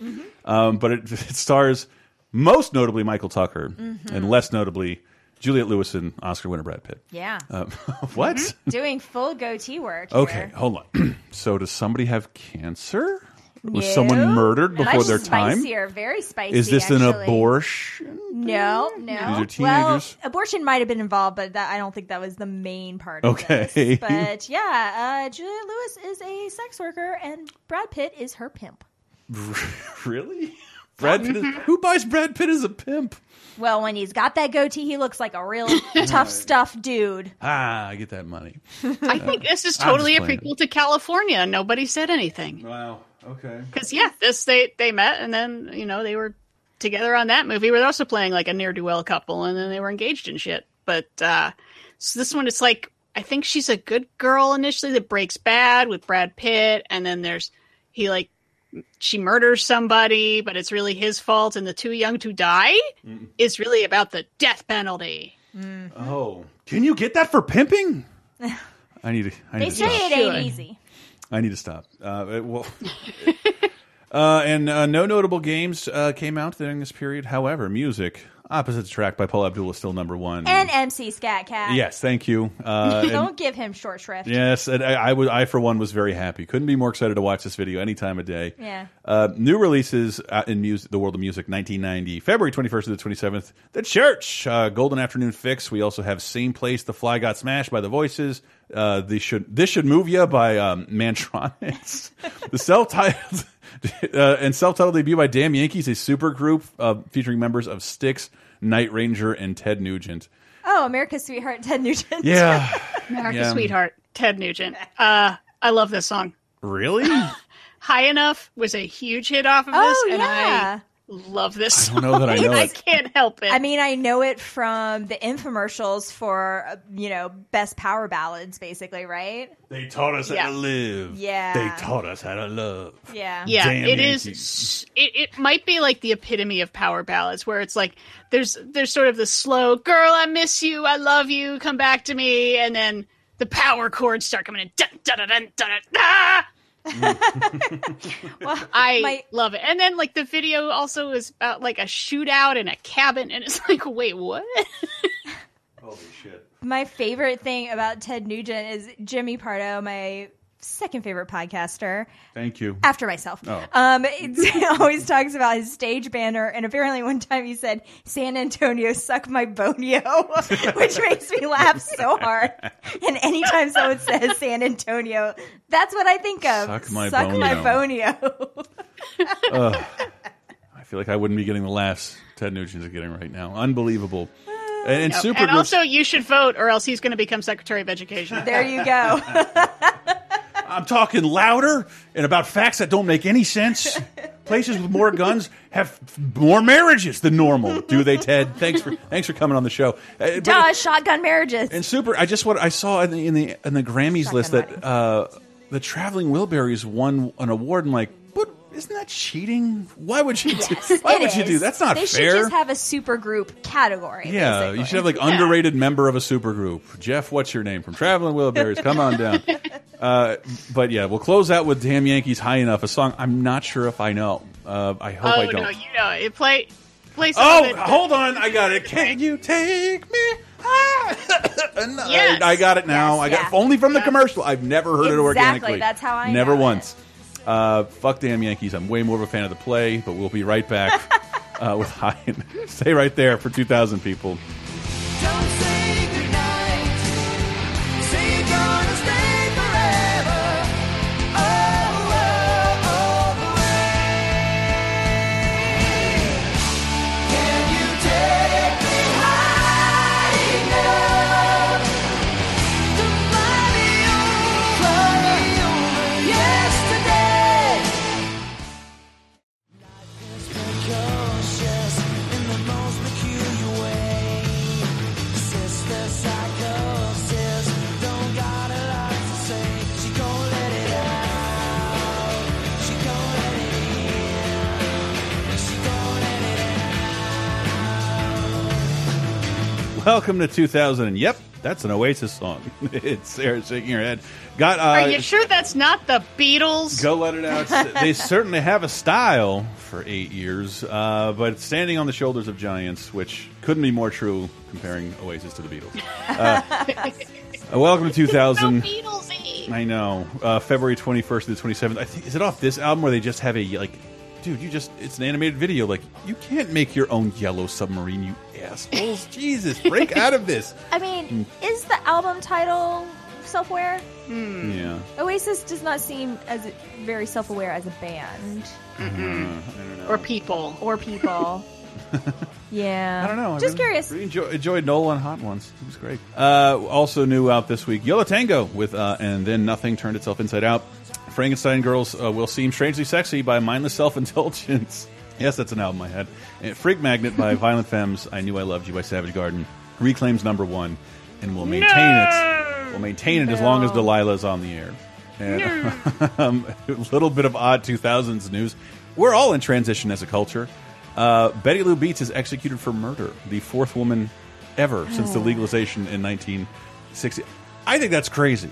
um, but it, it stars most notably Michael Tucker, and less notably Juliette Lewis and Oscar winner Brad Pitt. Yeah. Uh, what? Doing full goatee work. Okay, here. hold on. so, does somebody have cancer? Was No. someone murdered before Much their time? Spicier, very spicy. Is this an abortion? No, no. These are Well, abortion might have been involved, but that, I don't think that was the main part. Okay. Of this. But yeah, uh, Juliette Lewis is a sex worker, and Brad Pitt is her pimp. really? Brad Pitt is, who buys Brad Pitt as a pimp? Well, when he's got that goatee, he looks like a real tough stuff dude. Ah, I get that money. I think this is totally a just playing prequel to Kalifornia. and Nobody said anything. Wow. Okay. Because yeah, this they they met, and then you know they were together on that movie. Where they're also playing like a near do well couple, and then they were engaged and shit. But uh so this one, it's like I think she's a good girl initially that breaks bad with Brad Pitt, and then there's he like she murders somebody, but it's really his fault, and the too young to die is really about the death penalty. Oh, can you get that for pimping? I need to. I need They to say stop. it ain't Sure. easy. I need to stop. Uh, it- well, uh, and uh, no notable games uh, came out during this period. However, music, "Opposites Attract" by Paula Abdul is still number one. And MC Skat Kat. yes, thank you. Uh, Don't give him short shrift. Yes, and I, I, would, I for one was very happy. Couldn't be more excited to watch this video any time of day. Yeah. Uh, new releases uh, in music, the world of music, 1990, February 21st to the 27th. The Church, uh, Golden Afternoon Fix. We also have Same Place, The Fly Got Smashed by The Voices. Uh, should this should move you by um, Mantronix. the self-titled uh, and self-titled debut by Damn Yankees, a super group uh, featuring members of Styx, Night Ranger, and Ted Nugent. Oh, America's sweetheart, Ted Nugent. Yeah, America's Yeah. sweetheart, Ted Nugent. Uh, I love this song. really? High Enough was a huge hit off of this, Oh, and yeah. I love this. Song. I don't know that I know I can't help it. I mean, I know it from the infomercials for, uh, you know, best power ballads, basically, right? They taught us Yeah. how to live. Yeah. They taught us how to love. Yeah. yeah, Damn it is. Yankees. It, it might be like the epitome of power ballads, where it's like there's there's sort of the slow "girl, I miss you, I love you, come back to me," and then the power chords start coming in. Dun, dun, dun, dun, dun, dun, ah! Mm. Well, I my- love it. And then like the video also is about like a shootout in a cabin, and it's like, wait, what? Holy shit. My favorite thing about Ted Nugent is Jimmy Pardo, my second favorite podcaster Thank you. after myself. Oh. Um, it's, always talks about his stage banner, and apparently one time he said "San Antonio, suck my bonio," which makes me laugh so hard. And anytime someone says San Antonio, that's what I think of. Suck my my bonio. bonio. Ugh. I feel like I wouldn't be getting the laughs Ted Nugent is getting right now. Unbelievable. And, and Yep. super and also, you should vote, or else he's going to become Secretary of Education. there you go. I'm talking louder and about facts that don't make any sense. Places with more guns have more marriages than normal. Do they, Ted? Thanks for thanks for coming on the show. Uh, but- shotgun marriages. and super. I just what I saw in the in the, in the Grammys list that uh, the Traveling Wilburys won an award. And like, isn't that cheating? Why would you do? Why It would you do? That's not they fair. should just have a super group category. Yeah, basically. you should have like underrated member of a supergroup. Jeff, what's your name from Traveling Wilburys? Come on down. Uh, but yeah, we'll close out with "Damn Yankees High Enough," a song I'm not sure if I know. Uh, I hope oh I don't. no, you know it. Play, play. Some oh, of it. hold on, I got it. Can you take me? high? Yes. I, I got it now. Yes, I got yeah. only from the commercial. I've never heard it Exactly, organically. that's how I never know it. Uh, fuck damn Yankees. I'm way more of a fan of the play, but we'll be right back uh, with High. Stay right there for 2,000 people. Welcome to 2000. And yep, that's an Oasis song. it's Sarah shaking her head. Got uh, Are you sure that's not the Beatles? Go let it out. they certainly have a style for eight years, uh, but standing on the shoulders of giants, which couldn't be more true comparing Oasis to the Beatles. Uh, welcome to 2000. Beatlesy. I know. Uh, February 21st to the 27th. I think is it off this album where they just have a like dude, you just it's an animated video like you can't make your own yellow submarine, you assholes. Jesus, break out of this. I mean, is the album title self-aware? Yeah. Oasis does not seem as very self-aware as a band Or people. or people. yeah, I don't know. I Just really- curious. really enjoy, enjoyed Noel on Hot Ones. It was great. Uh, also new out this week, Yo La Tengo with uh, and then nothing turned itself inside out. Frankenstein Girls uh, will seem strangely sexy by mindless self indulgence. Yes, that's an album I had. Freak Magnet by Violent Femmes. I knew I loved you by Savage Garden reclaims number one and will maintain it. Will maintain it as long as Delilah's on the air. And um, a little bit of odd 2000s news. We're all in transition as a culture. Uh, Betty Lou Beets is executed for murder, the fourth woman ever since the legalization in 1960. I think that's crazy.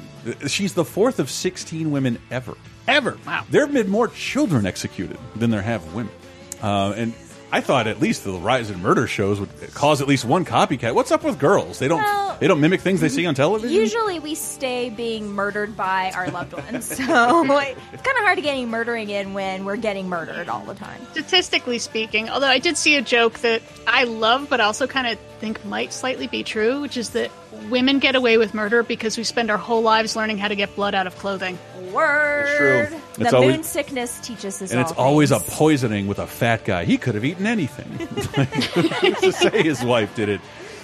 She's the fourth of 16 women ever. Ever. Wow. There have been more children executed than there have women. Uh, and I thought at least the rise in murder shows would cause at least one copycat. What's up with girls? They don't Well- they don't mimic things they see on television. Usually, we stay being murdered by our loved ones, so it's kind of hard to get any murdering in when we're getting murdered all the time. Statistically speaking, although I did see a joke that I love, but also kind of think might slightly be true, which is that women get away with murder because we spend our whole lives learning how to get blood out of clothing. Word. true. The It's always- moon sickness teaches us, and it's always a poisoning with a fat guy. He could have eaten anything. To say his wife did it?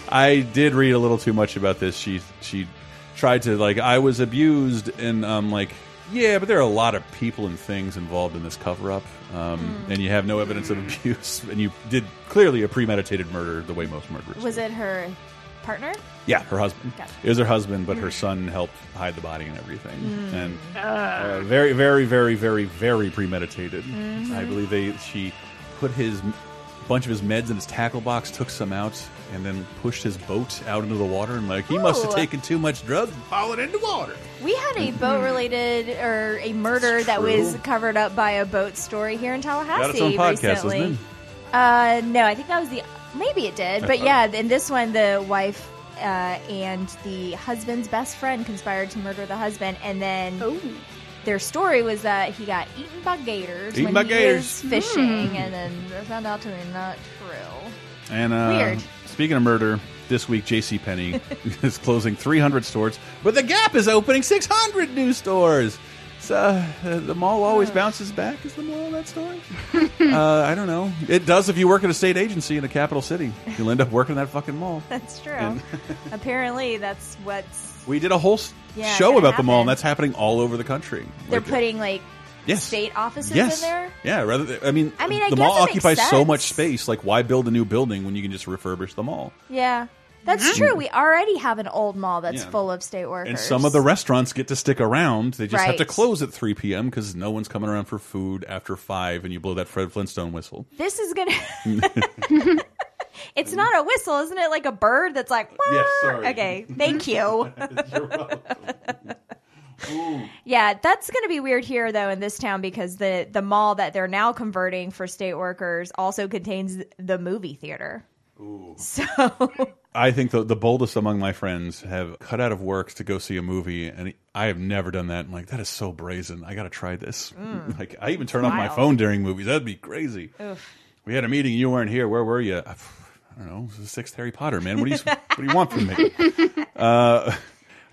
I did read a little too much about this. She she tried to like I was abused, and I'm like, yeah, but there are a lot of people and things involved in this cover up, um, Hmm. and you have no evidence of abuse, and you did clearly a premeditated murder the way most murderers. Was it her partner? Yeah, her husband. Gotcha. It was her husband, but her son helped hide the body and everything. Mm. And uh, very, very, very, very, very premeditated. Mm-hmm. I believe they she put his bunch of his meds in his tackle box, took some out, and then pushed his boat out into the water. And like he must have taken too much drugs and fallen into water. We had a boat related or a murder that was covered up by a boat story here in Tallahassee Got its own podcast, recently. doesn't it? Uh, no, I think that was the maybe it did, but yeah, in this one, the wife uh, and the husband's best friend conspired to murder the husband, and then their story was that he got eaten by gators Eaten when by he gators. was fishing, and then they found out to be not true. And uh, Weird. Speaking of murder, this week J.C. Penney is closing 300 stores, but the Gap is opening 600 new stores. So uh, the mall always bounces back. Is the mall that story? uh, I don't know. It does if you work at a state agency in a capital city. You'll end up working in that fucking mall. That's true. And- Apparently, that's what's We did a whole Yeah, show about the mall, and that's happening all over the country. they're Like, putting like Yes. state offices yes, in there. yeah. Rather, I mean, I mean, I the guess mall it makes occupies so sense. much space. Like, why build a new building when you can just refurbish the mall? Yeah, that's Mhm. true. We already have an old mall that's Yeah. full of state workers. And some of the restaurants get to stick around. They just have to close at 3 p.m. because no one's coming around for food after 5 and you blow that Fred Flintstone whistle. This is gonna. it's not a whistle, isn't it? Like a bird that's like. Yes, "Wah." Okay, thank you. Yeah, that's going to be weird here though in this town because the the mall that they're now converting for state workers also contains the movie theater. So I think the, the boldest among my friends have cut out of work to go see a movie, and I have never done that. I'm like, that is so brazen. I got to try this. Mm. Like, I even turn off my phone during movies. That'd be crazy. Oof. We had a meeting. You weren't here. Where were you? I don't know. It was the sixth Harry Potter, man. What do you What do you want from me? Uh,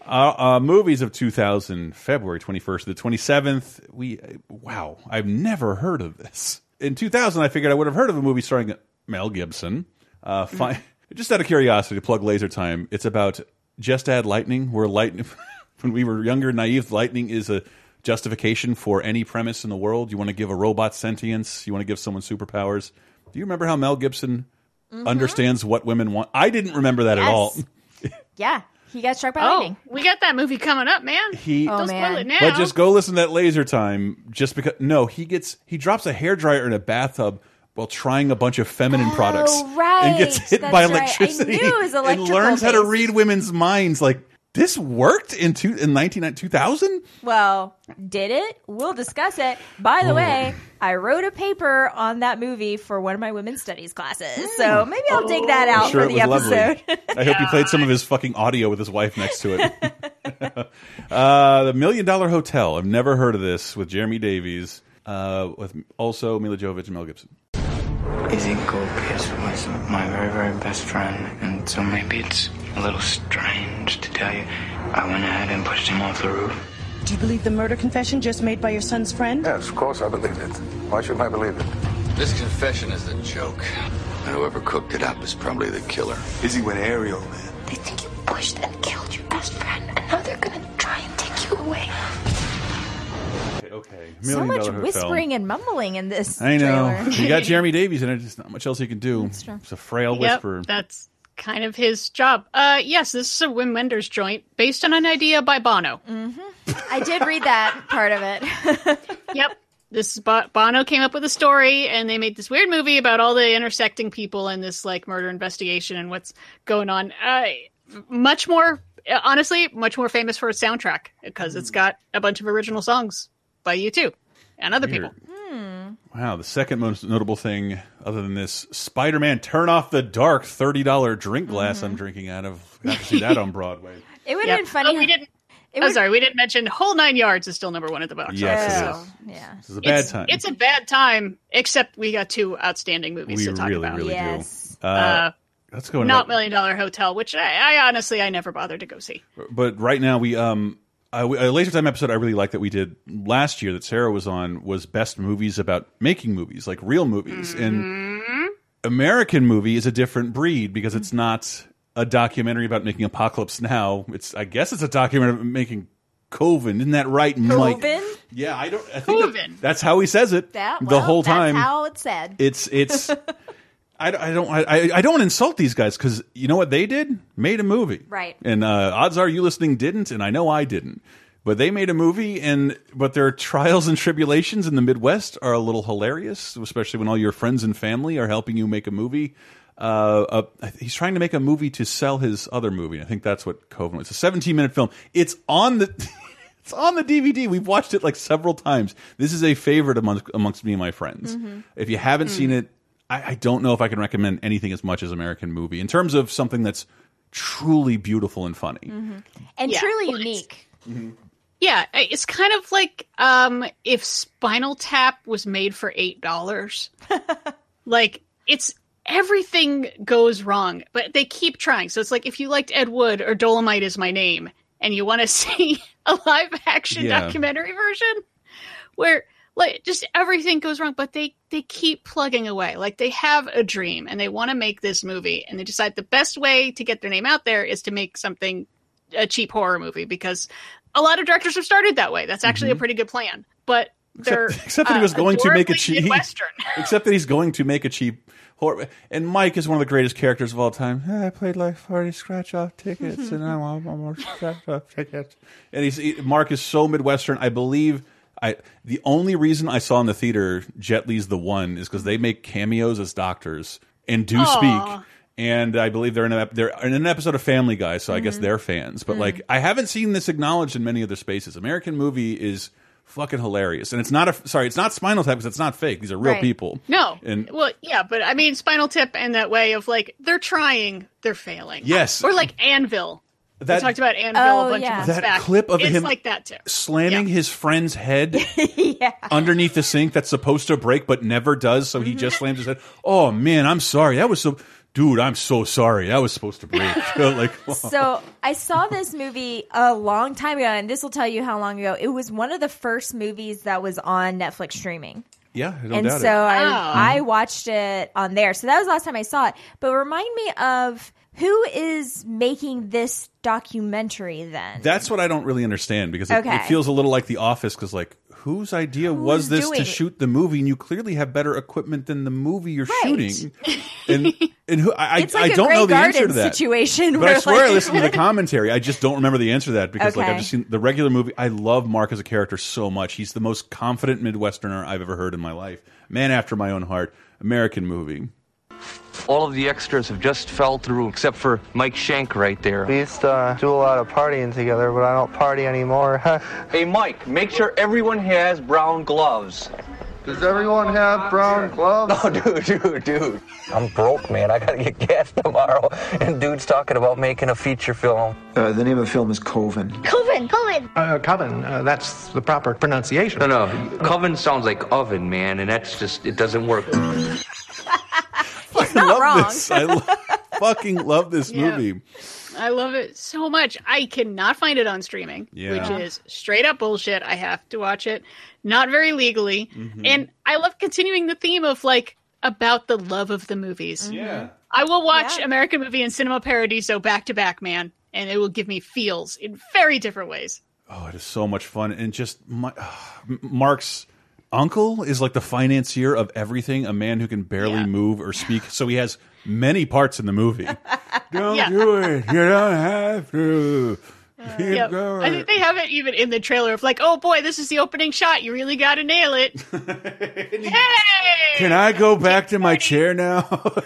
uh, uh, movies of 2000, February 21st to the 27th. We wow, I've never heard of this. In 2000, I figured I would have heard of a movie starring Mel Gibson. Uh, fi Just out of curiosity, to plug Laser Time, it's about Just Add Lightning, where lightning. when we were younger, naive, lightning is a justification for any premise in the world. You want to give a robot sentience. You want to give someone superpowers. Do you remember how Mel Gibson Mhm. understands what women want? I didn't remember that at all. yeah, he got struck by Oh, lightning. we got that movie coming up, man. He- Don't spoil it now. But just go listen to that laser time. Just because no, he gets he drops a hair dryer in a bathtub while trying a bunch of feminine products Oh, right. and gets hit That's by electricity it and learns how to read women's minds. Like this worked in two in nineteen two thousand. Well, did it? We'll discuss it. By the way, I wrote a paper on that movie for one of my women's studies classes, so maybe I'll dig that out sure, for the episode. I hope you played some of his fucking audio with his wife next to it. uh, the Million Dollar Hotel. I've never heard of this with Jeremy Davies, uh, with also Milla Jovovich and Mel Gibson. Izzy Goldkiss was my very, very best friend, and so maybe it's a little strange to tell you. I went ahead and pushed him off the roof. Do you believe the murder confession just made by your son's friend? Yes, of course I believe it. Why shouldn't I believe it? This confession is a joke. And whoever cooked it up is probably the killer. Izzy went aerial, man. They think you pushed and killed your best friend, and now they're gonna try and take you away. Okay, okay. so Million much Dollar Hotel. whispering and mumbling in this. I know. Trailer. you got Jeremy Davies in it. There's not much else he can do. true. It's a frail Yep, whisperer. that's kind of his job. Uh, yes, this is a Wim Wenders joint based on an idea by Bono. I did read that part of it. yep. This is Bo- Bono came up with a story, and they made this weird movie about all the intersecting people in this like murder investigation and what's going on. Uh, much more, honestly, much more famous for its soundtrack because it's got a bunch of original songs by U2 and other Weird. people. Wow, the second most notable thing, other than this, Spider-Man: Turn Off the Dark, thirty dollar drink glass Mm-hmm. I'm drinking out of. Got to see that on Broadway. It would Yep. have been funny. Oh, we didn't. It I'm would- sorry, we didn't mention Whole Nine Yards is still number one at the box office. is. Oh, Yeah. This is a bad it's, time. It's a bad time, except we got two outstanding movies we to talk really, about. really Yes. do. Uh, Uh, let's go. Not that. Million Dollar Hotel, which I, I honestly I never bothered to go see. But right now we um a, a laser time episode I really like that we did last year that Sarah was on was best movies about making movies like real movies and mm-hmm. American movie is a different breed because it's not a documentary about making Apocalypse Now. It's I guess it's a documentary about making Coven. Isn't that right, Mike? Coven? Yeah, I don't. I think that- Coven. that's how he says it That, the whole time. That's how it's said. It's it's. I, I don't I, I don't insult these guys because you know what they did made a movie Right. and uh, odds are you listening didn't and I know I didn't but they made a movie and but their trials and tribulations in the Midwest are a little hilarious especially when all your friends and family are helping you make a movie uh, uh, he's trying to make a movie to sell his other movie I think that's what Coven was. It's a 17 minute film it's on the It's on the DVD. We've watched it like several times. This is a favorite amongst, amongst me and my friends. Mhm. If you haven't seen it, I, I don't know if I can recommend anything as much as American Movie in terms of something that's truly beautiful and funny. and Yeah. truly Well, it's- unique. Yeah, it's kind of like um, if Spinal Tap was made for eight dollars. like it's everything goes wrong, but they keep trying. So it's like if you liked Ed Wood or Dolomite is my name, and you want to see a live action Yeah. documentary version where like just everything goes wrong, but they they keep plugging away. Like they have a dream and they want to make this movie, and they decide the best way to get their name out there is to make something a cheap horror movie because a lot of directors have started that way. That's actually a pretty good plan, but they're Mm-hmm. except that he uh, was going to make a cheap Midwestern. except that he's going to make a cheap horror and mike is one of the greatest characters of all time "Yeah, i played like 40 scratch off tickets and i want more scratch off tickets and he's he, mark is so midwestern i believe I the only reason I saw in the theater Jet Li's the one is because they make cameos as doctors and do Aw. speak. And I believe they're in, a, they're in an episode of Family Guy, so I guess mm-hmm. they're fans. But like, mm. I haven't seen this acknowledged in many other spaces. American movie is fucking hilarious, and it's not a sorry, it's not Spinal Tap because it's not fake. These are real Right. people. No. And- well, yeah, but I mean, Spinal Tap and that way of like they're trying, they're failing. Yes. Or like Anvil. That- we talked about Anvil Oh, a bunch yeah. of months That back. clip of it's him like that too. Slamming his friend's head underneath the sink that's supposed to break but never does, so he just mm-hmm. slams his head. Oh man, I'm sorry. That was so. Dude, I'm so sorry. That was supposed to break. like, So I saw this movie a long time ago, and this will tell you how long ago. It was one of the first movies that was on Netflix streaming. yeah, I don't and doubt so it. I, oh. I watched it on there. So that was the last time I saw it. But remind me of who is making this documentary then? That's what I don't really understand because it, Okay. it feels a little like The Office because, like, whose idea was this to shoot the movie? And you clearly have better equipment than the movie you're Right. shooting. And and who I, I, like I don't know the answer to that situation But I swear I like- listened to the commentary. I just don't remember the answer to that because, like, I've just seen the regular movie. I love Mark as a character so much. He's the most confident Midwesterner I've ever heard in my life. Man after my own heart. American movie. All of the extras have just fell through, except for Mike Schank right there. We used to uh, do a lot of partying together, but I don't party anymore. hey, Mike, make sure everyone has brown gloves. Does everyone have brown gloves? No, dude, dude, dude. I'm broke, man. I gotta get gas tomorrow. And dude's talking about making a feature film. Uh, the name of the film is Coven. Coven, Coven. Uh, coven, uh, that's the proper pronunciation. No, no. Coven sounds like oven, man, and that's just, it doesn't work. I love wrong. this. I lo fucking love this Yeah. movie. I love it so much. I cannot find it on streaming, Yeah. which is straight up bullshit. I have to watch it, not very legally. Mm-hmm. And I love continuing the theme of like about the love of the movies. Yeah. I will watch American Movie and Cinema Paradiso back to back, man, and it will give me feels in very different ways. Oh, it is so much fun, and just my, Mark's uncle is like the financier of everything. A man who can barely move or speak, so he has many parts in the movie. don't Yeah. do it. You don't have to. Yep. I think they have it even in the trailer of like, oh boy, this is the opening shot. You really got to nail it. hey! Can I go back to my chair now?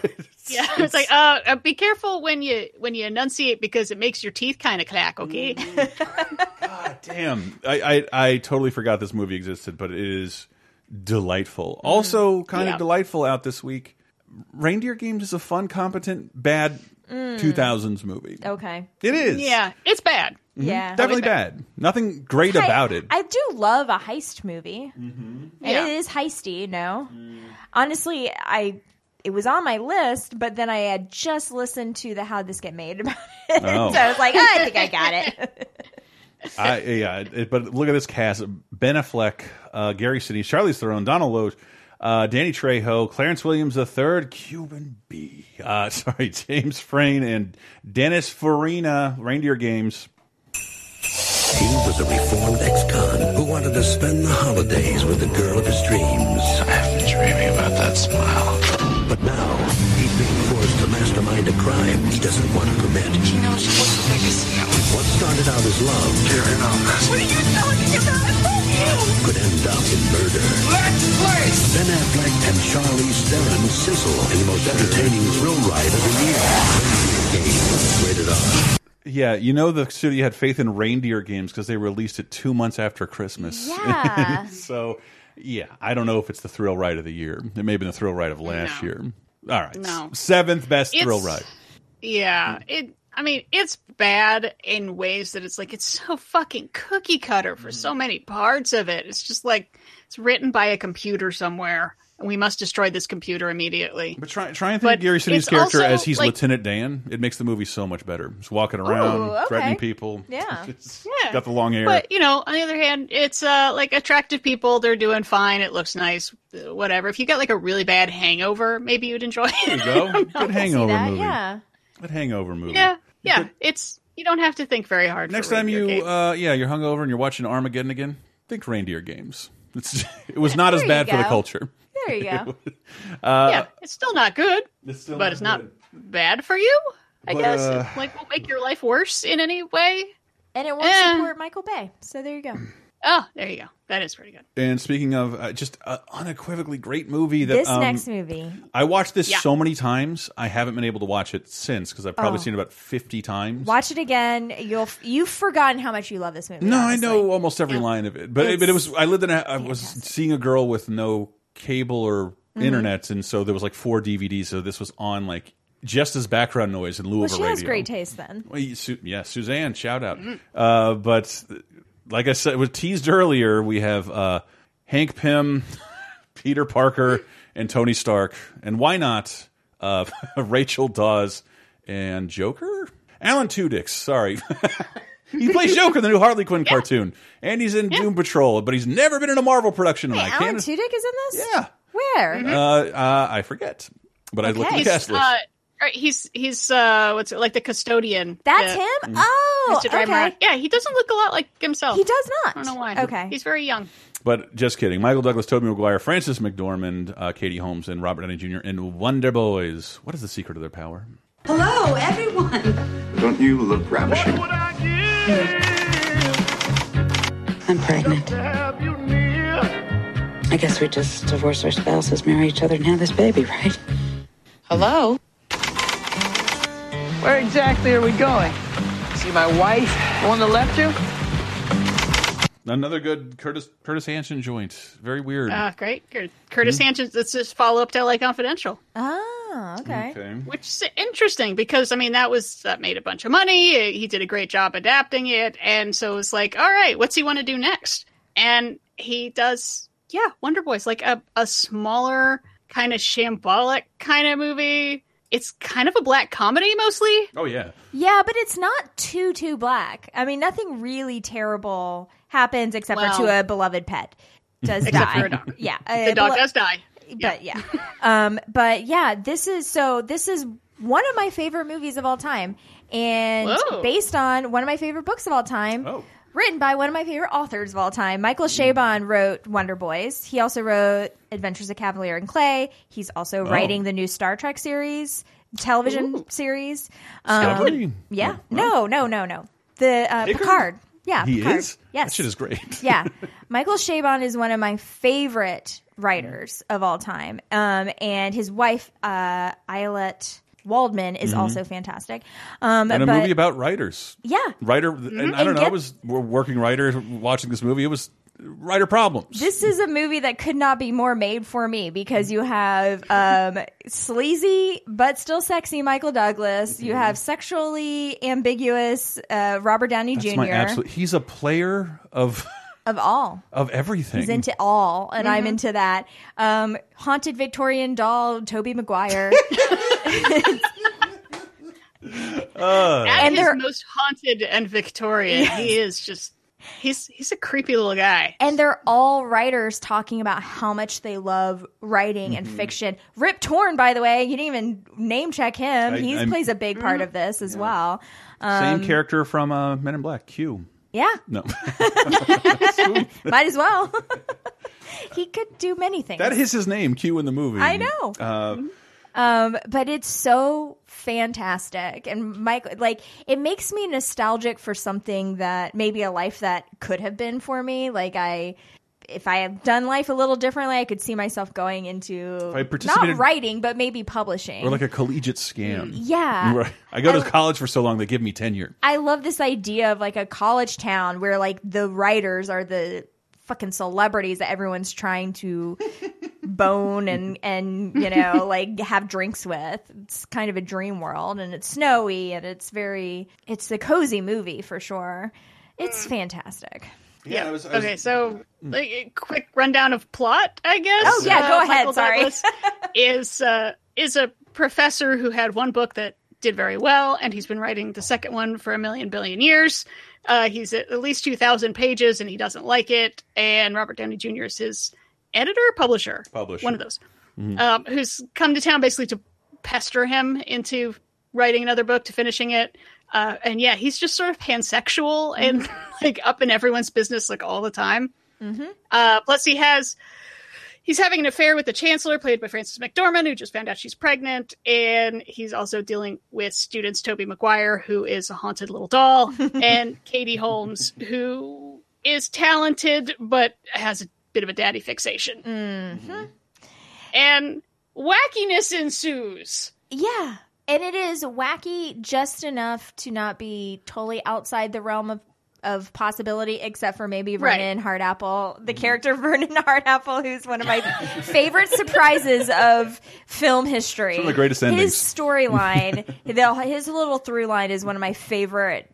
Yeah, it's like, uh, uh, be careful when you when you enunciate because it makes your teeth kind of clack. Okay. God damn, I, I I totally forgot this movie existed, but it is delightful. Also, kind Yeah. of delightful out this week. Reindeer Games is a fun, competent, bad Mm. 2000s movie. Okay. It is. Yeah, it's bad. Mhm. Yeah. Definitely bad. Nothing great I- about it. I do love a heist movie. And Yeah. it is heisty, no? Honestly, I it was on my list, but then I had just listened to the How This Get Made about it. Oh. so I was like, "Ah, I think I got it. I yeah, it, but look at this cast: Ben Affleck, uh, Gary Sinise, Charlize Theron, Donal Logue, uh, Danny Trejo, Clarence Williams III, Cuban B, uh, sorry, James Frain, and Dennis Farina. Reindeer Games. He was a reformed ex-con who wanted to spend the holidays with the girl of his dreams. I've been dreaming about that smile. To mastermind a crime he doesn't want to commit. He knows what's the biggest What started out as love You're on. What are you talking about? could end up in murder. Let's play! Ben Affleck and Charlize Theron sizzle in the most entertaining thrill ride of the year. Games, rated R. Yeah, you know the studio had faith in Reindeer Games because they released it two months after Christmas. Yeah. so, yeah, I don't know if it's the thrill ride of the year. It may have been the thrill ride of last year. All right, No. seventh best It's- thrill ride. Yeah, it. I mean, it's bad in ways that it's like it's so fucking cookie cutter for mm. so many parts of it. It's just like it's written by a computer somewhere, we must destroy this computer immediately. But try try and think But of Gary Sinise it's character also, as he's like- Lieutenant Dan. It makes the movie so much better. He's walking around, Ooh, okay. threatening people. Yeah. Yeah. Got the long hair. But you know, on the other hand, it's uh like attractive people. They're doing fine. It looks nice. uh, Whatever. If you got like a really bad hangover, maybe you'd enjoy it. there you go. Good hangover movie. yeah. Good hangover movie. Yeah, yeah. It's you don't have to think very hard. Next for time you, uh, yeah, you're hungover and you're watching Armageddon again. Think reindeer games. It's, it was not as bad for the culture. There you go. Uh, yeah, it's still not good, It's still but not it's not good. bad for you. I But, guess uh, like won't make your life worse in any way. And it won't Eh. support Michael Bay. So there you go. Oh, there you go. That is pretty good. And speaking of uh, just uh, unequivocally great movie that This um, next movie. I watched this Yeah. so many times. I haven't been able to watch it since because I've probably Oh. seen it about fifty times. Watch it again. You'll you've forgotten how much you love this movie. No, I know almost every line of it, but It's but it was I lived in a I was seeing a girl with no cable or Mhm. internet, and so there was like four DVDs. So this was on like just as background noise in lieu Well, of a she radio. has great taste then. Well, you- Su- yeah, Suzanne, shout out. Uh, but like I said, was teased earlier. We have uh, Hank Pym, Peter Parker, and Tony Stark, and why not uh, Rachel Dawes and Joker? Alan Tudyk. Sorry. He plays Joker in the new Harley Quinn cartoon, and he's in Doom Patrol, but he's never been in a Marvel production. and I Alan can't. Tudyk is in this. Yeah. Where? Uh, uh, I forget, but I looked at the He's, cast list. uh, he's he's uh what's it like the custodian. That's that him. Mm-hmm. Oh, used to drive him okay. around. Yeah, he doesn't look a lot like himself. He does not. I don't know why. Okay. he's very young. But just kidding. Michael Douglas, Tobey Maguire, Frances McDormand, uh, Katie Holmes, and Robert Downey Jr. in Wonder Boys. What is the secret of their power? Hello, everyone. Don't you look ravishing? I'm pregnant. I guess we just divorce our spouses, marry each other, and have this baby, right? Hello? Where exactly are we going? See my wife, the one that left you? Another good Curtis Curtis Hanson joint. Very weird. Ah, great. Cur- Curtis Mm-hmm. Hanson. Let's just follow up to LA Confidential. Oh, okay. Okay. Which is interesting because I mean that was that made a bunch of money. He did a great job adapting it, and so it was like, all right, what's he want to do next? And he does, yeah, Wonder Boys, like a a smaller kind of shambolic kind of movie. It's kind of a black comedy mostly. Oh yeah. Yeah, but it's not too too black. I mean, nothing really terrible happens except for to a beloved pet does Except die. for a dog. Yeah, The a dog belo- does die. But yeah, um, but yeah, this is so. This is one of my favorite movies of all time, and Whoa. based on one of my favorite books of all time. Oh. Written by one of my favorite authors of all time. Michael Chabon wrote Wonder Boys. He also wrote Adventures of Kavalier and Clay. He's also Oh. writing the new Star Trek series, television series. Discovery? yeah. No, no, no, no. The uh, Picard? Yeah, he Picard. is. Yes. That shit is great. yeah. Michael Chabon is one of my favorite writers of all time. Um, and his wife, uh, Ayelet Waldman, is Mhm. also fantastic. Um, and a but movie about writers. Yeah. Writer, and I don't And know. I was working writer watching this movie. It was writer problems. This is a movie that could not be more made for me because you have um, sleazy but still sexy Michael Douglas. You have sexually ambiguous uh, Robert Downey That's Jr. my absolute. He's a player of of all. of everything. He's into all, and I'm Mhm. into that. Um, haunted Victorian doll, Tobey Maguire. Uh, At And his they're- most haunted and Victorian, he is just he's he's a creepy little guy. and they're all writers talking about how much they love writing and Mm-hmm. fiction. Rip Torn, by the way, you didn't even name check him. I- he I'm- plays a big part of this as well. Same Um, character from uh, Men in Black. Q. Yeah, No, might as well. he could do many things. that is his name. Q in the movie. I know. Uh, Um, but it's so fantastic, and Mike, like, it makes me nostalgic for something that maybe a life that could have been for me. Like, I, if I had done life a little differently, I could see myself going into not writing, but maybe publishing. or like a collegiate scam. Yeah. Right. I go to I- college for so long they give me tenure. I love this idea of like a college town where like the writers are the fucking celebrities that everyone's trying to bone and and you know like have drinks with. It's kind of a dream world, and it's snowy, and it's very it's a cozy movie for sure. It's mm. fantastic. Yeah, I was- I was- okay, so mm. like, a quick rundown of plot, I guess. Oh, yeah, uh, go ahead, Michael sorry. Is uh, is a professor who had one book that did very well, and he's been writing the second one for a million billion years. Uh, he's at at least two thousand pages, and he doesn't like it. And Robert Downey Jr. is his editor, publisher, Publisher. one of those, Mhm. um, who's come to town basically to pester him into writing another book to finishing it. Uh, and yeah, he's just sort of pansexual and like up in everyone's business like all the time. Mm-hmm. Uh, plus, he has he's having an affair with the chancellor, played by Frances McDormand, who just found out she's pregnant, and he's also dealing with students Tobey Maguire who is a haunted little doll, and Katie Holmes, who is talented but has a bit of a daddy fixation, Mm-hmm. and wackiness ensues. Yeah. And it is wacky just enough to not be totally outside the realm of, of possibility, except for maybe Right. Vernon mm-hmm. Hardapple, the character Vernon Hardapple, who's one of my favorite surprises of film history. Some of the greatest His storyline, his little through line is one of my favorite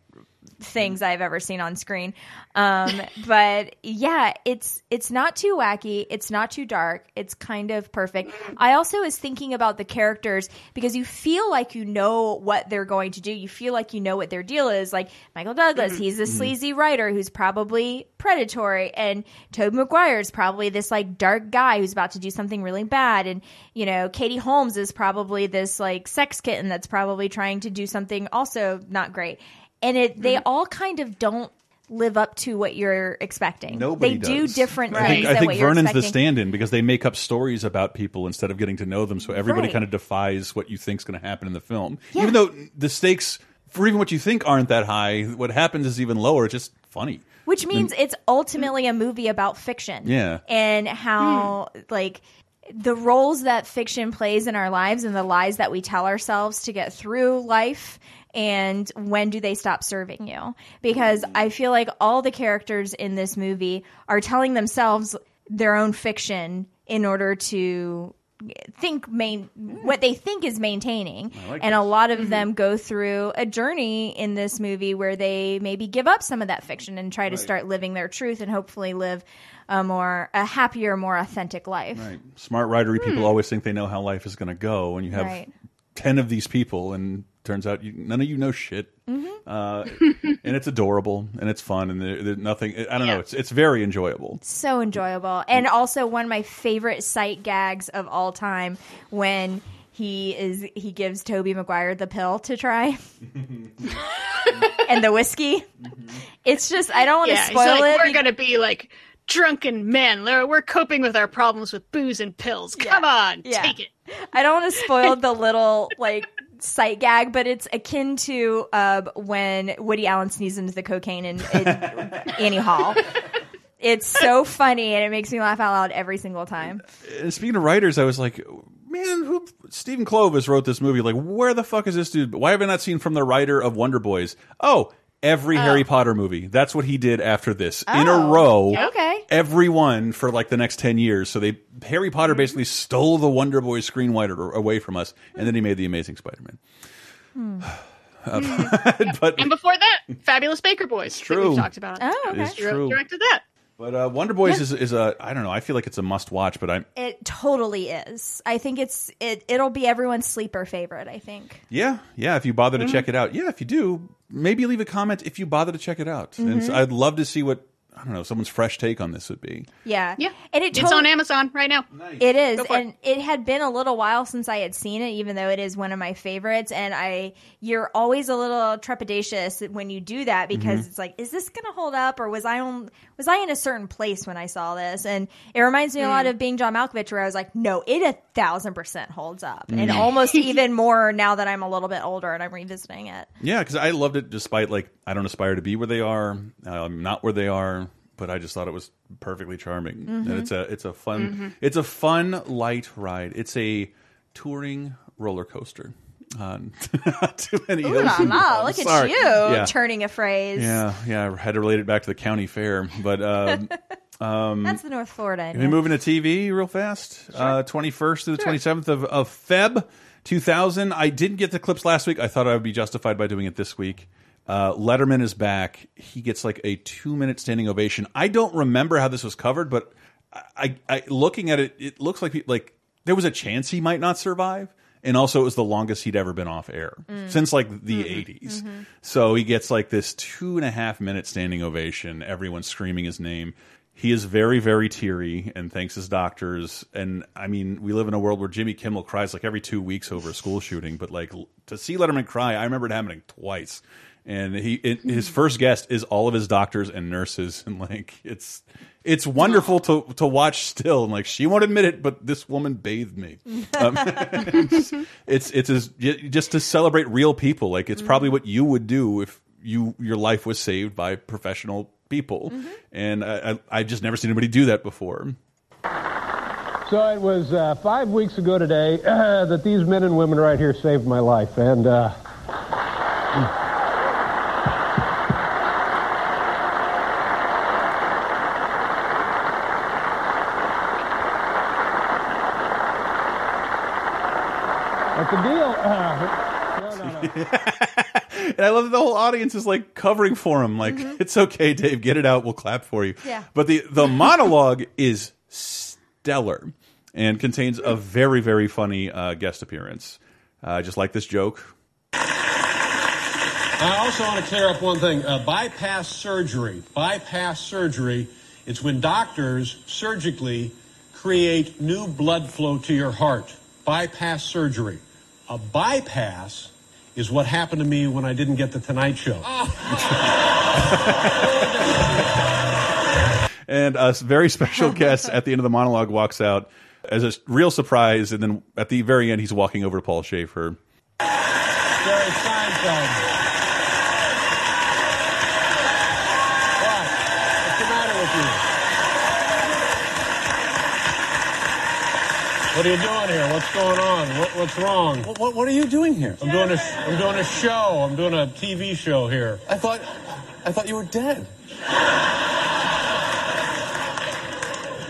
things I've ever seen on screen. Um, but yeah, it's it's not too wacky. It's not too dark. It's kind of perfect. I also was thinking about the characters because you feel like you know what they're going to do. You feel like you know what their deal is. Like Michael Douglas, he's a sleazy writer who's probably predatory, and Tobey Maguire is probably this like dark guy who's about to do something really bad, and you know Katie Holmes is probably this like sex kitten that's probably trying to do something also not great and it they mm-hmm. all kind of don't live up to what you're expecting. Nobody they do different I things think, I think what you're Vernon's the stand-in because they make up stories about people instead of getting to know them. So everybody Right. kind of defies what you think's going to happen in the film, Yeah. even though the stakes for even what you think aren't that high. What happens is even lower. It's just funny. Which means it's ultimately a movie about fiction. Yeah. And how hmm. like the roles that fiction plays in our lives and the lies that we tell ourselves to get through life and when do they stop serving you? Because mm. I feel like all the characters in this movie are telling themselves their own fiction in order to think main mm. what they think is maintaining like and a lot of mm-hmm. them go through a journey in this movie where they maybe give up some of that fiction and try to start living their truth and hopefully live a more a happier more authentic life Right. Smart writery people hmm. always think they know how life is going to go, and you have Hmm. Right. ten of these people, and turns out you, none of you know shit. Mhm. Uh, and it's adorable and it's fun, and there, there's nothing. I don't know. It's it's very enjoyable. so enjoyable and also one of my favorite sight gags of all time when he is he gives Tobey Maguire the pill to try and the whiskey it's just I don't want to Yeah, spoil like, it We're gonna be like drunken men. We're we're coping with our problems with booze and pills. Come on, Yeah. take it. I don't want to spoil the little like sight gag, but it's akin to uh, when Woody Allen sneezes into the cocaine in, in Annie Hall. It's so funny and it makes me laugh out loud every single time. And speaking of writers, I was like, man, who Stephen Kloves wrote this movie? Like, where the fuck is this dude? Why have I not seen from the writer of Wonder Boys? Oh, every Harry Potter movie. That's what he did after this in a Oh, row. okay. Every one for like the next ten years. So they Harry Potter Mm-hmm. basically stole the Wonder Boys screenwriter away from us, and then he made the Amazing Spider-Man. Hmm. Uh, but And before that, Fabulous Baker Boys. that true. We've talked about. Oh, okay. It's true. Directed that. but uh, Wonder Boys is is a I don't know. I feel like it's a must watch, but I'm It totally is. I think it's it. It'll be everyone's sleeper favorite. I think. Yeah, yeah. If you bother to Mhm. check it out, yeah. If you do, maybe leave a comment if you bother to check it out. And Mhm. so I'd love to see what I don't know someone's fresh take on this would be. Yeah, yeah. And it It's on Amazon right now. It is, Go for it. and it. had been a little while since I had seen it, even though it is one of my favorites. And I, you're always a little trepidatious when you do that because Mhm. it's like, is this going to hold up, or was I on, was I in a certain place when I saw this? And it reminds me a lot Mm. of being John Malkovich, where I was like, no, it a thousand percent holds up, and Mm. almost even more now that I'm a little bit older and I'm revisiting it. Yeah, because I loved it despite like I don't aspire to be where they are. I'm not where they are, but I just thought it was perfectly charming. Mhm. And it's a it's a fun Mhm. it's a fun light ride. It's a touring roller coaster. On too many Ooh la hills. la, look sorry. at you Yeah. turning a phrase. Yeah, yeah. I had to relate it back to the county fair, but um, Um, That's the North Florida. Can end, we yeah. move into TV real fast? Uh, 21st to the 27th of, of Feb 2000. I didn't get the clips last week. I thought I would be justified by doing it this week. Uh, Letterman is back. He gets like a two minute standing ovation. I don't remember how this was covered, but I, I looking at it, it looks like like there was a chance he might not survive. And also, it was the longest he'd ever been off air Mm. since like the 80s. So he gets like this two and a half minute standing ovation, everyone screaming his name. He is very, very teary and thanks his doctors. And I mean, we live in a world where Jimmy Kimmel cries like every two weeks over a school shooting, but like to see Letterman cry, I remember it happening twice. And he, it, his first guest is all of his doctors and nurses, and like it's it's wonderful to to watch still. And like she won't admit it, but this woman bathed me. Um, it's it's, it's as, just to celebrate real people. Like it's probably what you would do if you your life was saved by professional people. And I, I I've just never seen anybody do that before. So it was uh, five weeks ago today that these men and women right here saved my life, and uh, But the deal. Uh, no, no, no. And I love that the whole audience is like covering for him. Like it's okay, Dave, get it out. We'll clap for you. Yeah. But the the monologue is stellar and contains a very very funny uh, guest appearance. Uh, I just like this joke. I also want to clear up one thing. Uh, bypass surgery. Bypass surgery. It's when doctors surgically create new blood flow to your heart. Bypass surgery. A bypass is what happened to me when I didn't get the Tonight Show. Ah. And a very special guest at the end of the monologue walks out as a real surprise, and then at the very end, he's walking over to Paul Shaffer. Jerry Seinfeld. What? What's the matter with you? What are you doing here? What's going on? What, what's wrong? What, what, are you doing here? I'm doing a I'm doing a show. I'm doing a TV show here. I thought I thought you were dead.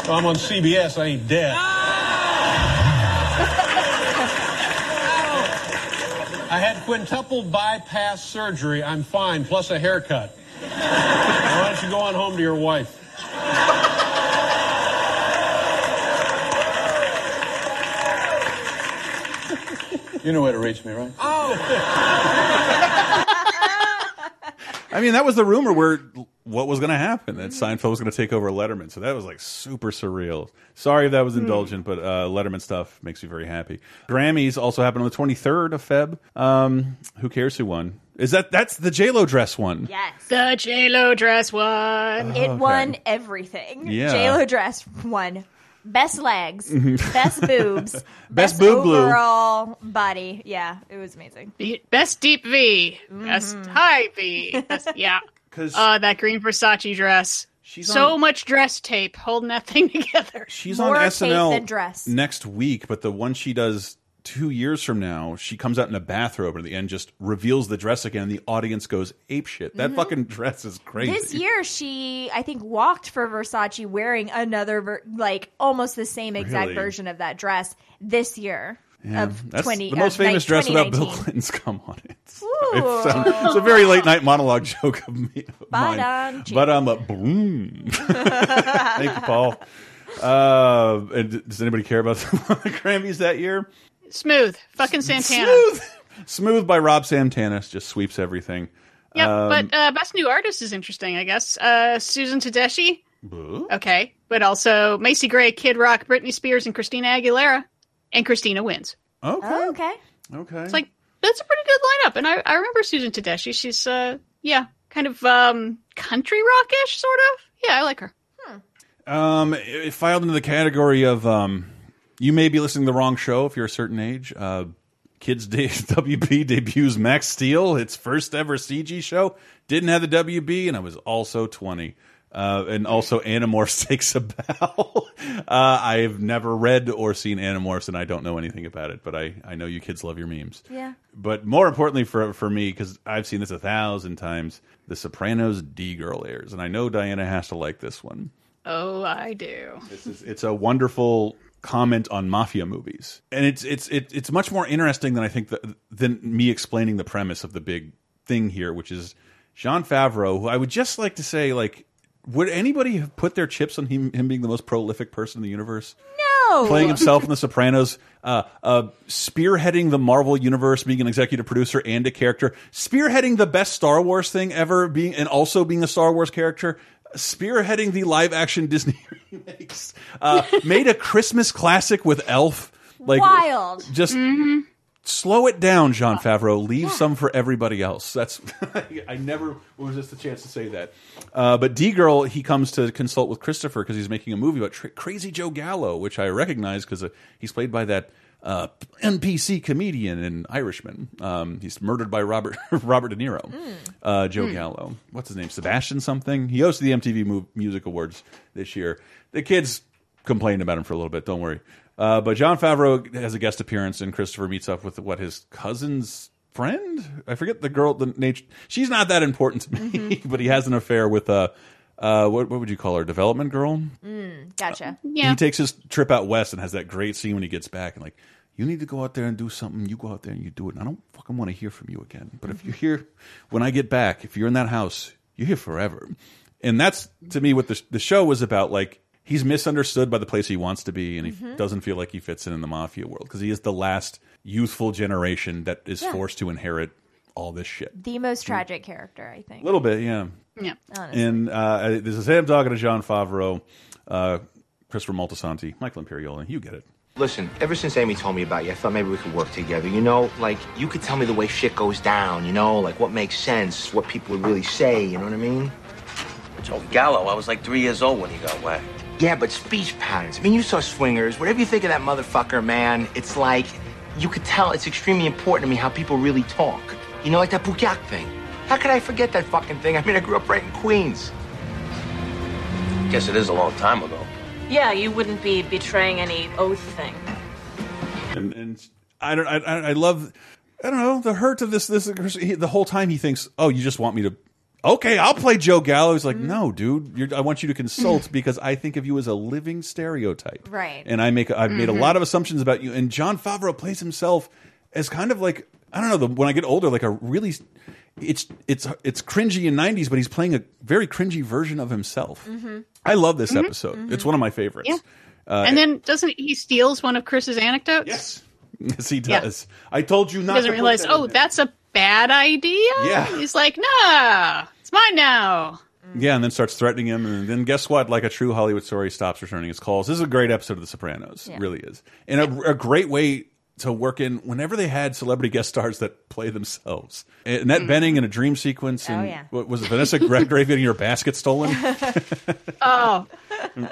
I'm on CBS. I ain't dead. I had quintuple bypass surgery. I'm fine, plus a haircut. Why don't you go on home to your wife? You know where to reach me, right? Oh. I mean, that was the rumor where what was going to happen that Seinfeld was going to take over Letterman. So that was like super surreal. Sorry if that was indulgent, but uh, Letterman stuff makes me very happy. Grammys also happened on the 23rd of Feb. Um, who cares who won? Is that that's the J Lo dress one? Yes. The J Lo dress one. It won everything. Yeah. J Lo dress won best legs, Mhm. best boobs, Best boob glue. overall body. Yeah, it was amazing. Best deep V. Best high V. Best, yeah. 'Cause- uh, that green Versace dress. She's so on- much dress tape holding that thing together. She's More on tape SNL than dress. next week, but the one she does two years from now, she comes out in a bathrobe and at the end just reveals the dress again. And the audience goes ape shit. That Mhm. fucking dress is crazy. This year, she I think walked for Versace wearing another ver- like almost the same exact Really? version of that dress this year Yeah, of that's twenty. the most of famous dress without Bill 2019. Clinton's come on it. It's, um, it's a very late night monologue joke of me. Of mine. um, but I'm a boom. Thank you, Paul. Uh, and does anybody care about the Grammys that year? Smooth. Fucking Santana. Smooth. Smooth by Rob Santana just sweeps everything. Yeah, Um, but uh, best new artist is interesting, I guess. Uh, Susan Tedeschi. Boo. Okay, but also Macy Gray, Kid Rock, Britney Spears, and Christina Aguilera, and Christina wins. Okay. Oh, okay. Okay. It's like that's a pretty good lineup, and I, I remember Susan Tedeschi. She's uh yeah, kind of um country rockish sort of. Yeah, I like her. Um, it filed into the category of um, you may be listening to the wrong show if you're a certain age. Uh, Kids Day WB debuts Max Steel, its first ever CG show. Didn't have the WB, and I was also 20. Uh, and also Animorphs takes a bow. uh, I've never read or seen Animorphs, and I don't know anything about it. But I, I know you kids love your memes. Yeah. But more importantly for for me, because I've seen this a thousand times, The Sopranos D Girl airs, and I know Diana has to like this one. Oh, I do. This is it's a wonderful comment on mafia movies, and it's it's it, it's much more interesting than I think that, than me explaining the premise of the big thing here, which is Jon Favreau, who I would just like to say, like, would anybody have put their chips on him, him being the most prolific person in the universe? No, Playing himself in The Sopranos, uh, uh, spearheading the Marvel universe, being an executive producer and a character, spearheading the best Star Wars thing ever, being and also being a Star Wars character, spearheading the live action Disney remakes, uh, made a Christmas classic with Elf. Like Wild. just slow it down, Jon Favreau. Leave some for everybody else. That's I never was just a chance to say that. Uh, but D Girl, he comes to consult with Christopher because he's making a movie about Crazy Joe Gallo, which I recognize because uh, he's played by that. Uh, NPC comedian and Irishman. Um, he's murdered by Robert Robert De Niro. Uh, Joe Hmm. Gallo. What's his name? Sebastian something. He hosted the MTV Mu Music Awards this year. The kids complained about him for a little bit. Don't worry. Uh, but Jon Favreau has a guest appearance, and Christopher meets up with what his cousin's friend. I forget the girl. The nature. She's not that important to me, but he has an affair with uh, uh, what what would you call her? Development girl. Mm, gotcha. He takes his trip out west and has that great scene when he gets back and like, you need to go out there and do something. You go out there and you do it. And I don't fucking want to hear from you again. But if you're here when I get back, if you're in that house, you're here forever. And that's to me what the the show was about. Like he's misunderstood by the place he wants to be, and he Mhm. doesn't feel like he fits in in the mafia world because he is the last youthful generation that is Yeah. forced to inherit all this shit. The most tragic character, I think. A little bit, yeah. Yeah. Honestly. And uh, this is Sam talking to Jon Favreau, uh, Christopher Moltisanti, Michael Imperioli. You get it. Listen, ever since Amy told me about you, I thought maybe we could work together. You know, like you could tell me the way shit goes down. You know, like what makes sense, what people would really say. You know what I mean? Joe Gallo, I was like three years old when he got whacked. Yeah, but speech patterns. I mean, you saw Swingers. Whatever you think of that motherfucker, man, it's like you could tell it's extremely important to me how people really talk. You know, like that Bukak thing. How could I forget that fucking thing? I mean, I grew up right in Queens. Guess it is a long time ago. Yeah, you wouldn't be betraying any oath thing. and and I don't I, I love I don't know the hurt of this this he, the whole time he thinks oh you just want me to okay I'll play Joe Gallo he's like no dude you're, I want you to consult because I think of you as a living stereotype Right. and I make I've made a Mhm. lot of assumptions about you and Jon Favreau plays himself as kind of like I don't know the, when I get older like a really it's it's it's cringy in 90s but he's playing a very cringy version of himself Mhm. I love this Mhm. episode it's one of my favorites Yeah. uh, and then doesn't he steals one of Chris's anecdotes? Yes. Yes, he Yeah. does. I told you He not. doesn't to realize, that oh, that's a bad idea. Yeah. He's like, nah, it's mine now. Yeah, and then starts threatening him, and then guess what? Like a true Hollywood story, stops returning his calls. This is a great episode of The Sopranos. Yeah. Really is, and a, a great way to work in whenever they had celebrity guest stars that play themselves. Annette Mm. Bening in a dream sequence, and Oh, yeah. what was it? Vanessa Redgrave getting her basket stolen. Oh,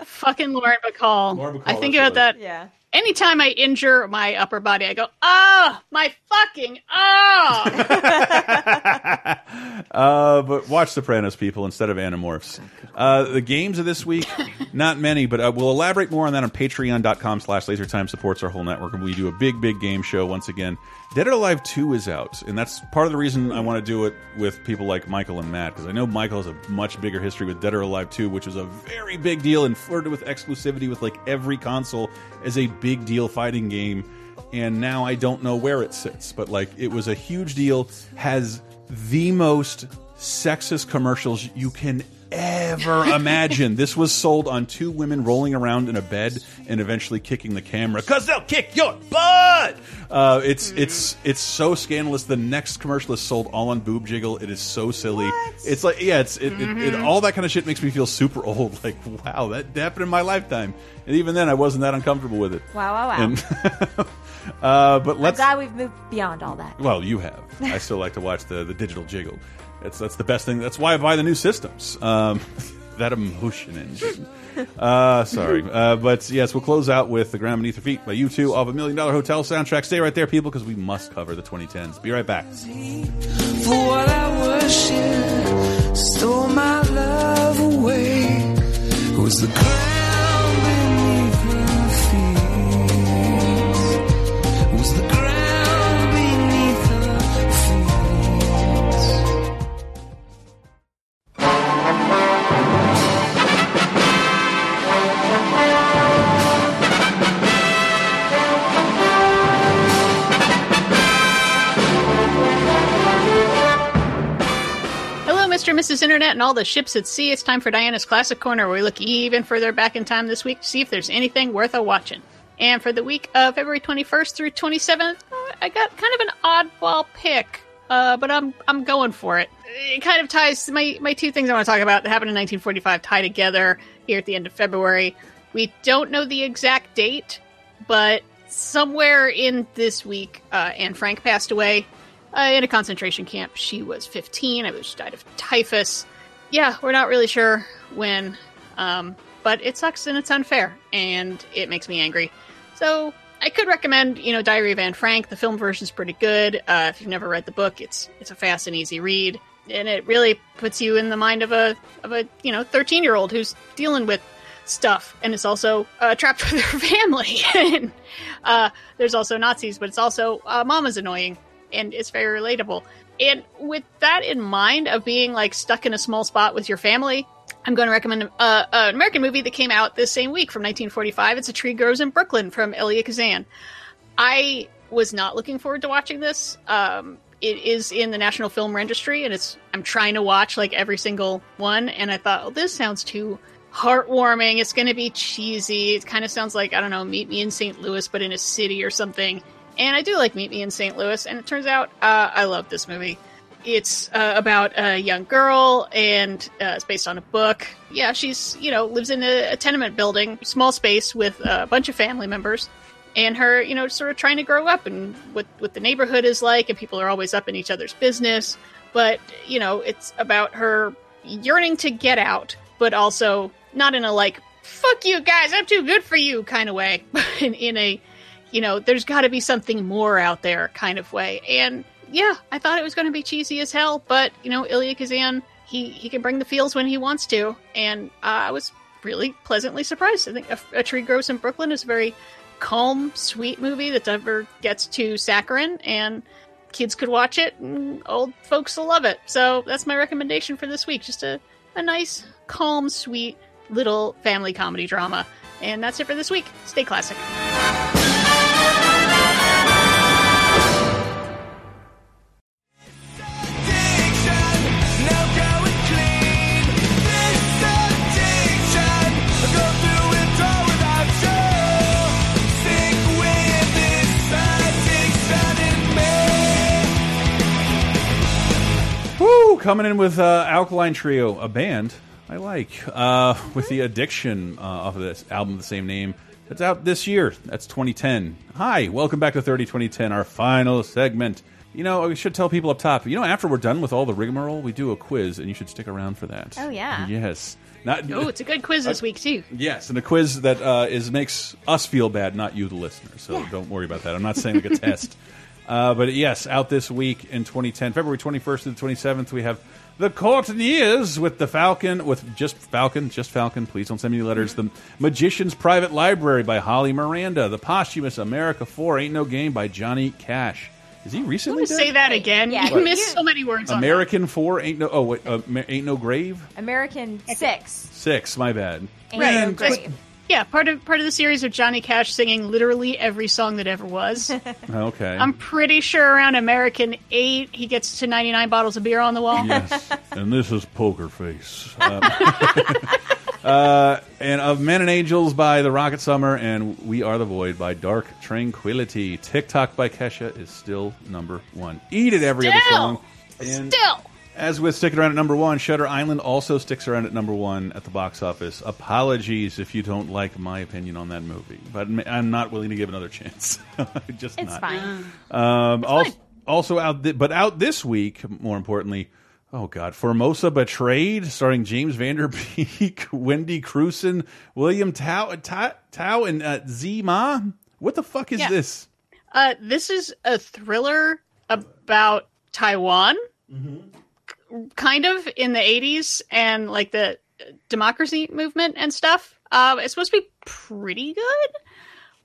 fucking Lauren Bacall. I think about that. Yeah. Anytime I injure my upper body, I go, ah, my fucking ah. Uh, but watch Sopranos, people, instead of Animorphs. Uh, the games of this week, not many, but uh, we'll elaborate more on that on patreon.com slash lasertime supports our whole network, and we do a big, big game show once again. Dead or Alive 2 is out, and that's part of the reason I want to do it with people like Michael and Matt, because I know Michael has a much bigger history with Dead or Alive 2, which was a very big deal and flirted with exclusivity with like every console as a big deal fighting game and now I don't know where it sits. But like, it was a huge deal. Has the most sexist commercials you can ever imagine. this was sold on two women rolling around in a bed and eventually kicking the camera because they'll kick your butt. Uh, it's it's it's so scandalous. The next commercial is sold all on boob jiggle. It is so silly. It's like yeah, it's it, it, it, all that kind of shit makes me feel super old. Like wow, that happened in my lifetime. And even then, I wasn't that uncomfortable with it. Wow, wow, wow. And, uh, but I'm let's. glad we've moved beyond all that. Well, you have. I still like to watch the the digital jiggle. That's that's the best thing. That's why I buy the new systems. Um, that emotion engine. Uh, sorry, uh, but yes, we'll close out with the ground beneath your feet by U2 of a Million Dollar Hotel soundtrack. Stay right there, people, because we must cover the 2010s. Be right back. For what I worship, stole my love away. Was the ground Mr. and Mrs. Internet and all the ships at sea, it's time for Diana's Classic Corner, where we look even further back in time this week to see if there's anything worth a watching. And for the week of February 21st through 27th, uh, I got kind of an oddball pick, uh, but I'm I'm going for it. It kind of ties my my two things I want to talk about that happened in 1945 tie together here at the end of February. We don't know the exact date, but somewhere in this week, uh, Anne Frank passed away uh, in a concentration camp. She was 15. I believe she died of typhus. Yeah, we're not really sure when, um, but it sucks and it's unfair, and it makes me angry. So I could recommend, you know, Diary of Anne Frank. The film version is pretty good. Uh, if you've never read the book, it's it's a fast and easy read, and it really puts you in the mind of a of a you know 13 year old who's dealing with stuff and is also uh, trapped with her family. and uh, there's also Nazis, but it's also uh, Mama's annoying and it's very relatable. And with that in mind, of being like stuck in a small spot with your family, I'm going to recommend uh, an American movie that came out this same week from 1945. It's A Tree Grows in Brooklyn from Elia Kazan. I was not looking forward to watching this. Um, it is in the National Film Registry, and it's I'm trying to watch like every single one, and I thought, oh, this sounds too heartwarming. It's going to be cheesy. It kind of sounds like I don't know, Meet Me in St. Louis, but in a city or something. And I do like Meet Me in St. Louis, and it turns out uh, I love this movie. It's uh, about a young girl, and uh, it's based on a book. Yeah, she's you know lives in a, a tenement building, small space with a bunch of family members, and her you know sort of trying to grow up and what what the neighborhood is like, and people are always up in each other's business. But you know, it's about her yearning to get out, but also not in a like "fuck you guys, I'm too good for you" kind of way, but in, in a you know, there's got to be something more out there kind of way. And yeah, I thought it was going to be cheesy as hell, but you know, Elia Kazan, he he can bring the feels when he wants to, and uh, I was really pleasantly surprised. I think a, a, Tree Grows in Brooklyn is a very calm, sweet movie that never gets too saccharine, and kids could watch it, and old folks will love it. So that's my recommendation for this week. Just a a nice, calm, sweet little family comedy drama. And that's it for this week. Stay classic. Coming in with uh, Alkaline Trio, a band I like, uh, with the Addiction uh, off of this album of the same name. That's out this year. That's 2010. Hi, welcome back to 30 2010, our final segment. You know, we should tell people up top. You know, after we're done with all the rigmarole, we do a quiz, and you should stick around for that. Oh yeah. Yes. Not. Oh, it's a good quiz this week too. Yes, and a quiz that uh, is makes us feel bad, not you, the listener. So Yeah. don't worry about that. I'm not saying like a test. Uh, but yes, out this week in 2010, February 21st to the 27th, we have the Courteeners with the Falcon, with just Falcon, just Falcon. Please don't send me any letters. The Magician's Private Library by Holly Miranda. The posthumous America 4 Ain't No Game by Johnny Cash. Is he recently dead? say that again? Yeah, you you- missed so many words on that. American 4 Ain't No. Oh wait, uh, Ain't No Grave. American Six. Six. My bad. Ain't Right. No Just- Grave. Yeah, part of part of the series of Johnny Cash singing literally every song that ever was. Okay. I'm pretty sure around American eight, he gets to 99 bottles of beer on the wall. Yes, and this is Poker Face. Um, uh, and of Men and Angels by The Rocket Summer, and We Are the Void by Dark Tranquillity. TikTok by Kesha is still number one. Eat it every other song. And Still. As with sticking around at number one, Shutter Island also sticks around at number one at the box office. Apologies if you don't like my opinion on that movie, but I'm not willing to give another chance. Just It's not. fine. Um, also, also out, th but out this week, more importantly, oh god, Formosa Betrayed, starring James Van Der Beek, Wendy Crewson, William Tao, Tao, Tao and uh, Tzi Ma. What the fuck is Yeah. this? Uh, this is a thriller about Taiwan, kind of in the 80s and like the democracy movement and stuff. Uh, it's supposed to be pretty good,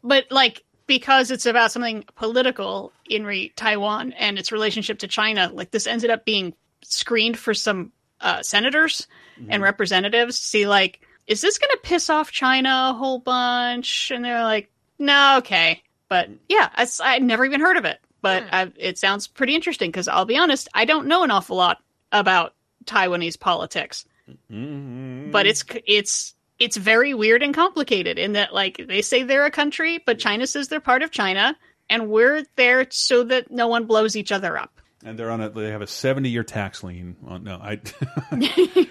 but like because it's about something political in re- Taiwan and its relationship to China, like this ended up being screened for some uh, senators and representatives to see like, is this going to piss off China a whole bunch? And they're like, no, okay. But yeah, I, never even heard of it. But I, it sounds pretty interesting because I'll be honest, I don't know an awful lot about Taiwanese politics. Mm-hmm. But it's it's it's very weird and complicated in that like they say they're a country, but China says they're part of China, and we're there so that no one blows each other up. and they're on a they have a 70 year tax lien. Well, no, I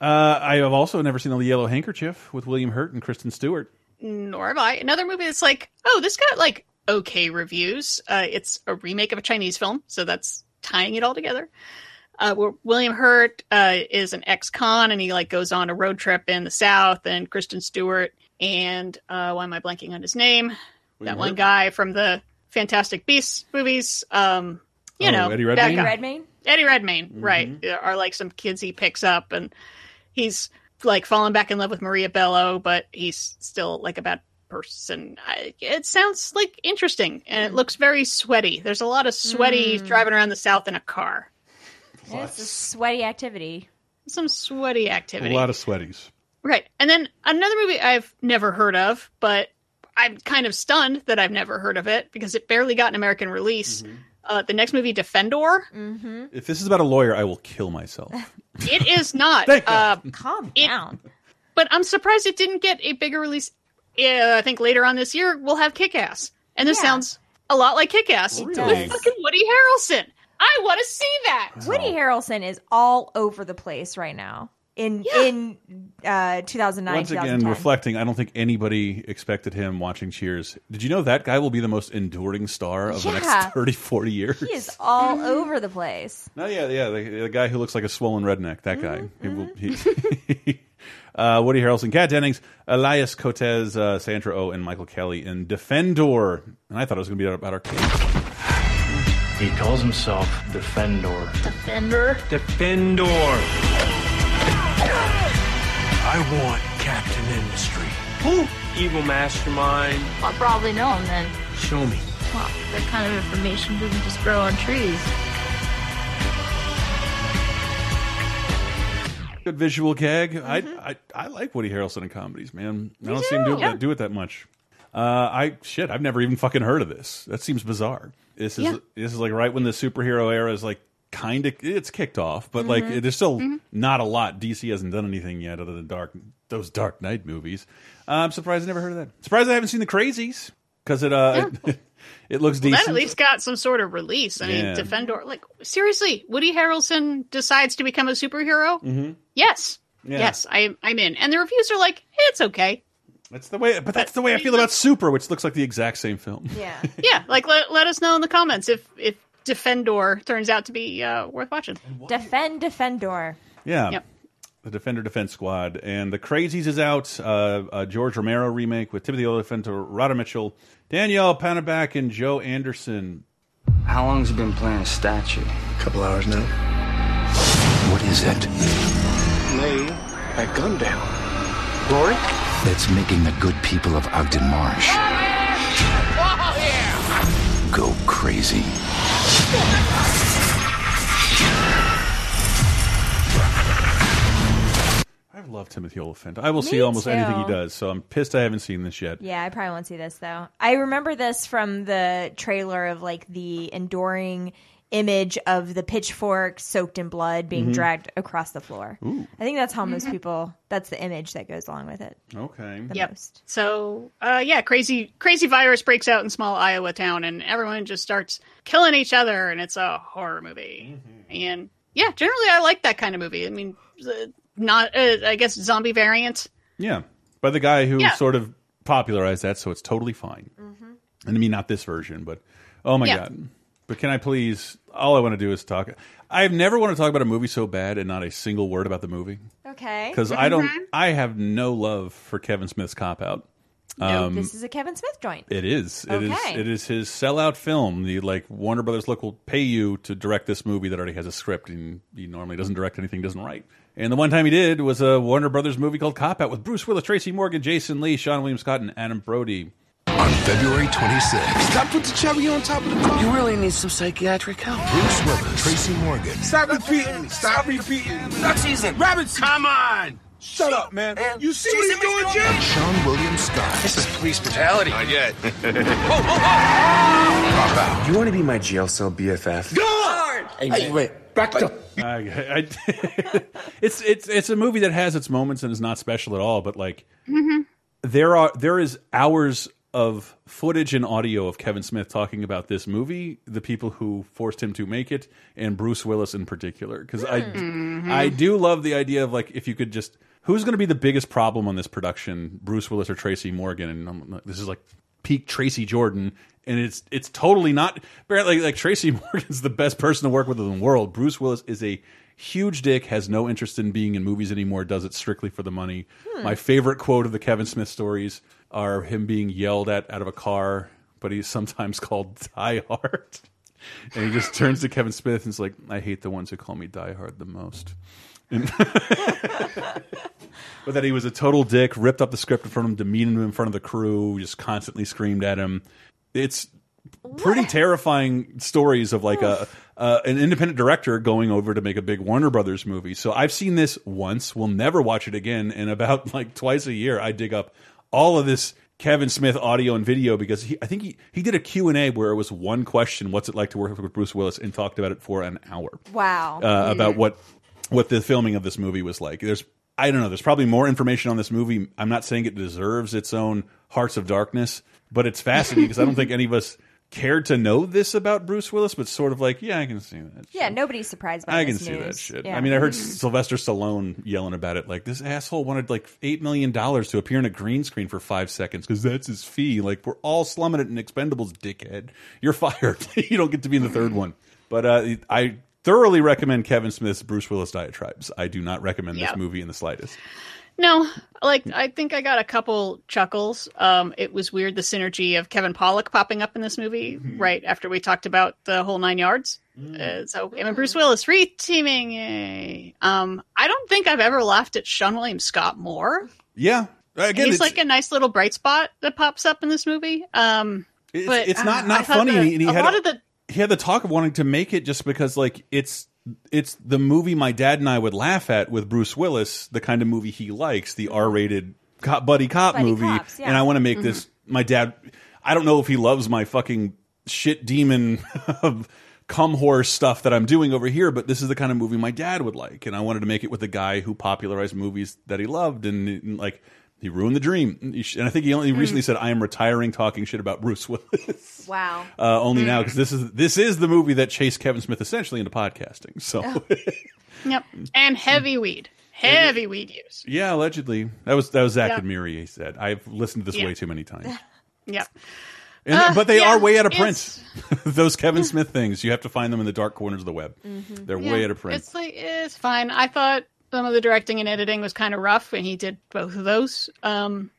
uh, I have also never seen the Yellow Handkerchief with William Hurt and Kristen Stewart. Nor have I. Another movie that's like, oh, this got like okay reviews. Uh, it's a remake of a Chinese film, so that's tying it all together. Uh, where William Hurt uh, is an ex-con, and he like goes on a road trip in the South, and Kristen Stewart and uh, why am I blanking on his name? that William one guy from the Fantastic Beasts movies. Um, you Oh, know, Eddie that Redmayne? guy. Redmayne? Eddie Redmayne, right? Are like some kids he picks up, and he's like falling back in love with Maria Bello, but he's still like a bad person. I, it sounds like interesting, and it looks very sweaty. There's a lot of sweaty Mm. driving around the South in a car. It's a sweaty activity. Some sweaty activity. A lot of sweaties. Right. And then another movie I've never heard of, but I'm kind of stunned that I've never heard of it because it barely got an American release. Uh, the next movie, Defendor, Mm-hmm. If this is about a lawyer, I will kill myself. it is not. Thank uh, Calm it- down. but I'm surprised it didn't get a bigger release. Yeah, I think later on this year we'll have Kick Ass. And this Yeah. sounds a lot like Kick Ass It with fucking Woody Harrelson. I want to see that. Woody Harrelson is all over the place right now. In in uh, 2009, Once again, 2010. reflecting, I don't think anybody expected him watching Cheers. Did you know that guy will be the most enduring star of the Yeah. next 30, 40 years? he is all over the place. No, yeah, yeah, the, the guy who looks like a swollen redneck. That guy. He will. Mm-hmm. He, uh, Woody Harrelson, Kat Dennings, Elias Koteas, uh, Sandra Oh, and Michael Kelly in Defendor. And I thought it was going to be about our kids. He calls himself Defendor. Defender. Defendor. I want Captain Industry. Who? Evil mastermind. I probably know him then. Show me. Well, that kind of information doesn't just grow on trees. Good visual gag. Mm-hmm. I, I I like Woody Harrelson in comedies, man. I don't see him do, Yeah. do it that much. Uh, I shit. I've never even fucking heard of this. That seems bizarre. This is Yeah. this is like right when the superhero era is like kind of it's kicked off, but like Mhm. there's still Mhm. not a lot. DC hasn't done anything yet other than dark those Dark Knight movies. Uh, I'm surprised I never heard of that. Surprised I haven't seen the Crazies because it uh it, looks Well, decent. that at least got some sort of release. I Yeah. mean, Defendor. Like seriously, Woody Harrelson decides to become a superhero. Mhm. Yes, Yeah. yes, I, I'm in. And the reviews are like, it's okay. That's the way, but that's the way I feel about Super, which looks like the exact same film. Yeah. yeah, like let, let us know in the comments if if Defendor turns out to be uh, worth watching. Defend Defendor. Yeah. Yep. The Defender Defense Squad. And The Crazies is out. Uh, a George Romero remake with Timothy Olyphant, Radha Mitchell, Danielle Panabaker, and Joe Anderson. How long has he been playing a statue? A couple hours now. What is it? Lay that gun down. Rory? It's making the good people of Ogden Marsh go crazy. I love Timothy Olyphant. I will Me see almost too. anything he does, so I'm pissed I haven't seen this yet. Yeah, I probably won't see this though. I remember this from the trailer of like the enduring image of the pitchfork soaked in blood being Mhm. dragged across the floor. Ooh. I think that's how most Mhm. people. That's the image that goes along with it. Okay. The Yep. most. So, uh, yeah, crazy crazy virus breaks out in small Iowa town, and everyone just starts killing each other, and it's a horror movie. And yeah, generally, I like that kind of movie. I mean, not uh, I guess zombie variant. Yeah. By the guy who Yeah. sort of popularized that, so it's totally fine. And I mean, not this version, but oh my Yeah. God. But can I please? All I want to do is talk. I've never want to talk about a movie so bad and not a single word about the movie. Okay. Because I don't, I have no love for Kevin Smith's cop out. No, Um, this is a Kevin Smith joint. It is. It is. Okay. It is his sellout film. The like Warner Brothers look will pay you to direct this movie that already has a script, and he normally doesn't direct anything, doesn't write. And the one time he did was a Warner Brothers movie called Cop Out with Bruce Willis, Tracy Morgan, Jason Lee, Seann William Scott, and Adam Brody. On February 26th, Stop put the cherry on top of the top. You really need some psychiatric help. Bruce Willis, Tracy Morgan, Stop repeating. Stop repeating. Duck season. Rabbits. Come on. Shut up, man. You see what he's doing, Jim? Seann William Scott. This is police brutality. Not yet. Cop Out. You want to be my jail cell BFF? Guard. Hey, wait. Spectre. I, I, it's it's it's a movie that has its moments and is not special at all. But like Mhm. there are there is hours of footage and audio of Kevin Smith talking about this movie, the people who forced him to make it, and Bruce Willis in particular. Because I Mhm. I do love the idea of like if you could just who's going to be the biggest problem on this production, Bruce Willis or Tracy Morgan? And I'm this is like peak Tracy Jordan, and it's it's totally not. Apparently, like Tracy Morgan's the best person to work with in the world. Bruce Willis is a huge dick, has no interest in being in movies anymore, does it strictly for the money. Hmm. My favorite quote of the Kevin Smith stories are him being yelled at out of a car, but he's sometimes called Die Hard. And he just turns to Kevin Smith and is like, I hate the ones who call me Die Hard the most. But that he was a total dick, ripped up the script in front of him, demeaned him in front of the crew, just constantly screamed at him. It's pretty terrifying stories of like a uh, an independent director going over to make a big Warner Brothers movie. So I've seen this once. We'll never watch it again. And about like twice a year, I dig up all of this Kevin Smith audio and video because he, I think he, he did a Q&A where it was one question, what's it like to work with Bruce Willis, and talked about it for an hour Wow. uh, about what what the filming of this movie was like. There's I don't know. There's probably more information on this movie. I'm not saying it deserves its own Hearts of Darkness, but it's fascinating because I don't think any of us cared to know this about Bruce Willis, but sort of like, yeah, I can see that. Yeah, nobody's surprised by I can see that shit. Yeah. I mean, I heard Sylvester Stallone yelling about it. Like this asshole wanted like eight million dollars to appear in a green screen for five seconds because that's his fee. Like we're all slumming it in Expendables, dickhead. You're fired. you don't get to be in the third one. But uh, I thoroughly recommend Kevin Smith's Bruce Willis diatribes. I do not recommend Yep. this movie in the slightest. No, like I think I got a couple chuckles. Um, it was weird the synergy of Kevin Pollak popping up in this movie right after we talked about the whole nine yards. Uh, so him and Bruce Willis re-teaming. yay. Um, I don't think I've ever laughed at Seann William Scott more. Yeah, again, He's like a nice little bright spot that pops up in this movie. Um, it's, but it's uh, not I not funny. the- and he, he a had lot of the he had the talk of wanting to make it just because like it's it's the movie my dad and I would laugh at with Bruce Willis, the kind of movie he likes, the R-rated cop, buddy cop Buddy movie, cops, yeah. and I want to make Mm-hmm. this. My dad, I don't know if he loves my fucking shit demon cum horse stuff that I'm doing over here, but this is the kind of movie my dad would like, and I wanted to make it with the guy who popularized movies that he loved, and, and, like. He ruined the dream, and I think he only Mm. recently said, "I am retiring talking shit about Bruce Willis." Wow. uh, only Mm. now because this is this is the movie that chased Kevin Smith essentially into podcasting. So yep, and heavy weed, heavy weed use. yeah, allegedly that was that was Zach Yeah. and Miri. He said I've listened to this Yeah. way too many times, Yep. and, Uh, but they yeah, are way out of print. Those Kevin Smith things you have to find them in the dark corners of the web. They're Yeah, way out of print. It's like it's fine. I thought some of the directing and editing was kind of rough, and he did both of those. Um,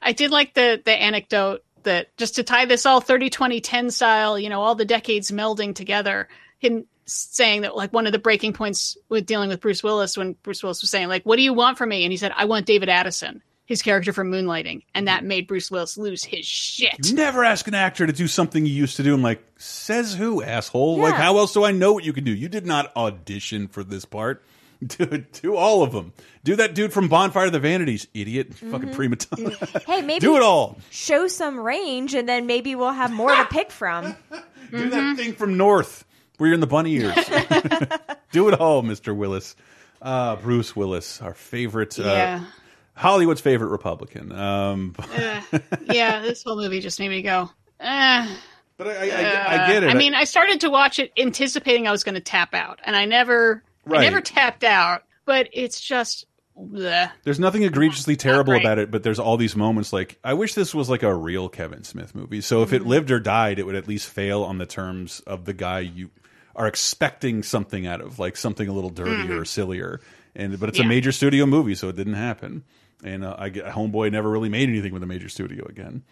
I did like the the anecdote that just to tie this all 30 20 10 style, you know, all the decades melding together. Him saying that like one of the breaking points with dealing with Bruce Willis when Bruce Willis was saying like, "What do you want from me?" and he said, "I want David Addison." His character from Moonlighting, and that made Bruce Willis lose his shit. You never ask an actor to do something you used to do. I'm like, says who, asshole? Like, how else do I know what you can do? You did not audition for this part. Do, do all of them. Do that dude from Bonfire of the Vanities, idiot. Fucking prima donna. Hey, maybe Do it all. Show some range, and then maybe we'll have more to pick from. Do that thing from North where you're in the bunny ears. Do it all, Mr. Willis. Uh, Bruce Willis, our favorite, uh, Yeah. Hollywood's favorite Republican. Um, Uh, yeah, this whole movie just made me go. Eh. But I, I, I get it. I mean, I started to watch it anticipating I was going to tap out, and I never, Right. I never tapped out. But it's just, bleh. There's nothing egregiously terrible great. about it, but there's all these moments like I wish this was like a real Kevin Smith movie. So if it Mm-hmm. lived or died, it would at least fail on the terms of the guy you are expecting something out of, like something a little dirtier or sillier. And but it's a Mm-hmm. Major studio movie, so it didn't happen. And uh, I get Homeboy never really made anything with a major studio again.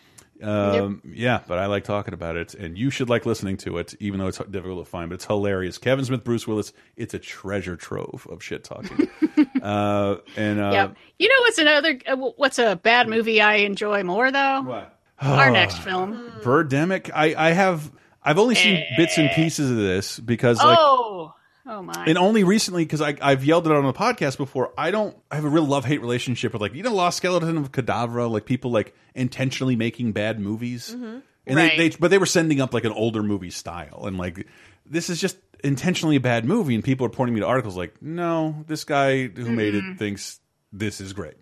Um, Yeah, but I like talking about it, and you should like listening to it, even though it's difficult to find. But it's hilarious. Kevin Smith, Bruce Willis, it's a treasure trove of shit talking. uh, and uh, yeah. You know what's another? uh, What's a bad movie I enjoy more though? What? Our next film. Birdemic. I I have I've only seen bits and pieces of this because like oh, oh my. and only recently because I I've yelled it out on the podcast before. I don't I have a real love hate relationship with like you know Lost Skeleton of Cadavra like people like intentionally making bad movies. And Right. they, they but they were sending up like an older movie style and like this is just intentionally a bad movie, and people are pointing me to articles like, no, this guy who made it thinks this is great.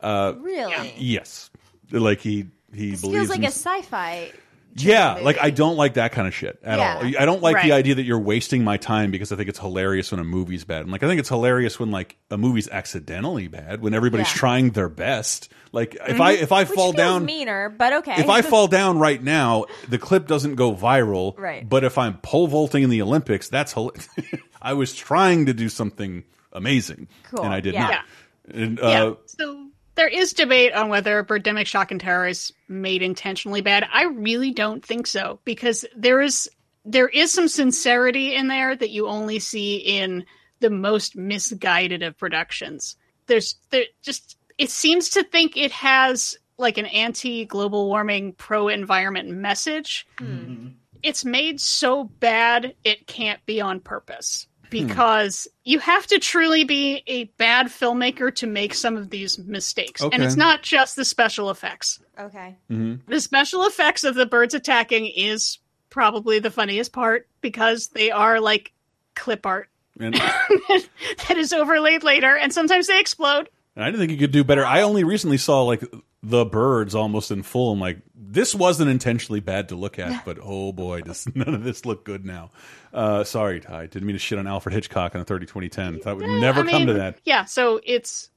Uh, Really? Yes, like he he This believes feels like a sci-fi. Yeah, like I don't like that kind of shit at Yeah. all. I don't like the Right. idea that you're wasting my time because I think it's hilarious when a movie's bad. And like I think it's hilarious when like a movie's accidentally bad when everybody's Yeah. trying their best. Like if I if I Which fall feels down meaner, but okay. if I fall down right now, the clip doesn't go viral. Right. But if I'm pole vaulting in the Olympics, that's hil- I was trying to do something amazing, Cool. and I did Yeah. not. And, uh, yeah. So there is debate on whether Birdemic Shock and Terror is made intentionally bad. I really don't think so because there is there is some sincerity in there that you only see in the most misguided of productions. There's there just it seems to think it has like an anti global warming pro environment message. Hmm. It's made so bad it can't be on purpose Hmm. because you have to truly be a bad filmmaker to make some of these mistakes. And it's not just the special effects. Okay. Mm-hmm. The special effects of the birds attacking is probably the funniest part because they are like clip art and, that is overlaid later and sometimes they explode. and I didn't think you could do better. I only recently saw like the birds almost in full. I'm like, this wasn't intentionally bad to look at, but oh boy, does none of this look good now. Uh, sorry, Ty, didn't mean to shit on Alfred Hitchcock on 30 2010. Thought would never I come to that. Yeah, so it's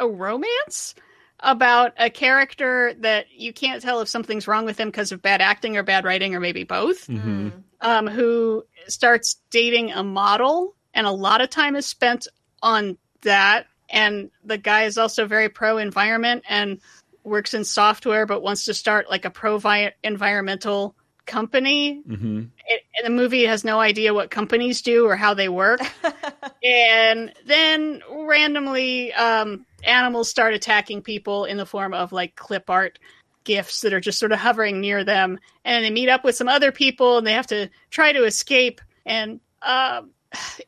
a romance about a character that you can't tell if something's wrong with him because of bad acting or bad writing or maybe both. Mm-hmm. Um, who starts dating a model, and a lot of time is spent on that. And the guy is also very pro environment and works in software, but wants to start like a pro environmental company Mm-hmm. it, and the movie has no idea what companies do or how they work. and then randomly, um, animals start attacking people in the form of like clip art gifts that are just sort of hovering near them. And they meet up with some other people and they have to try to escape. And um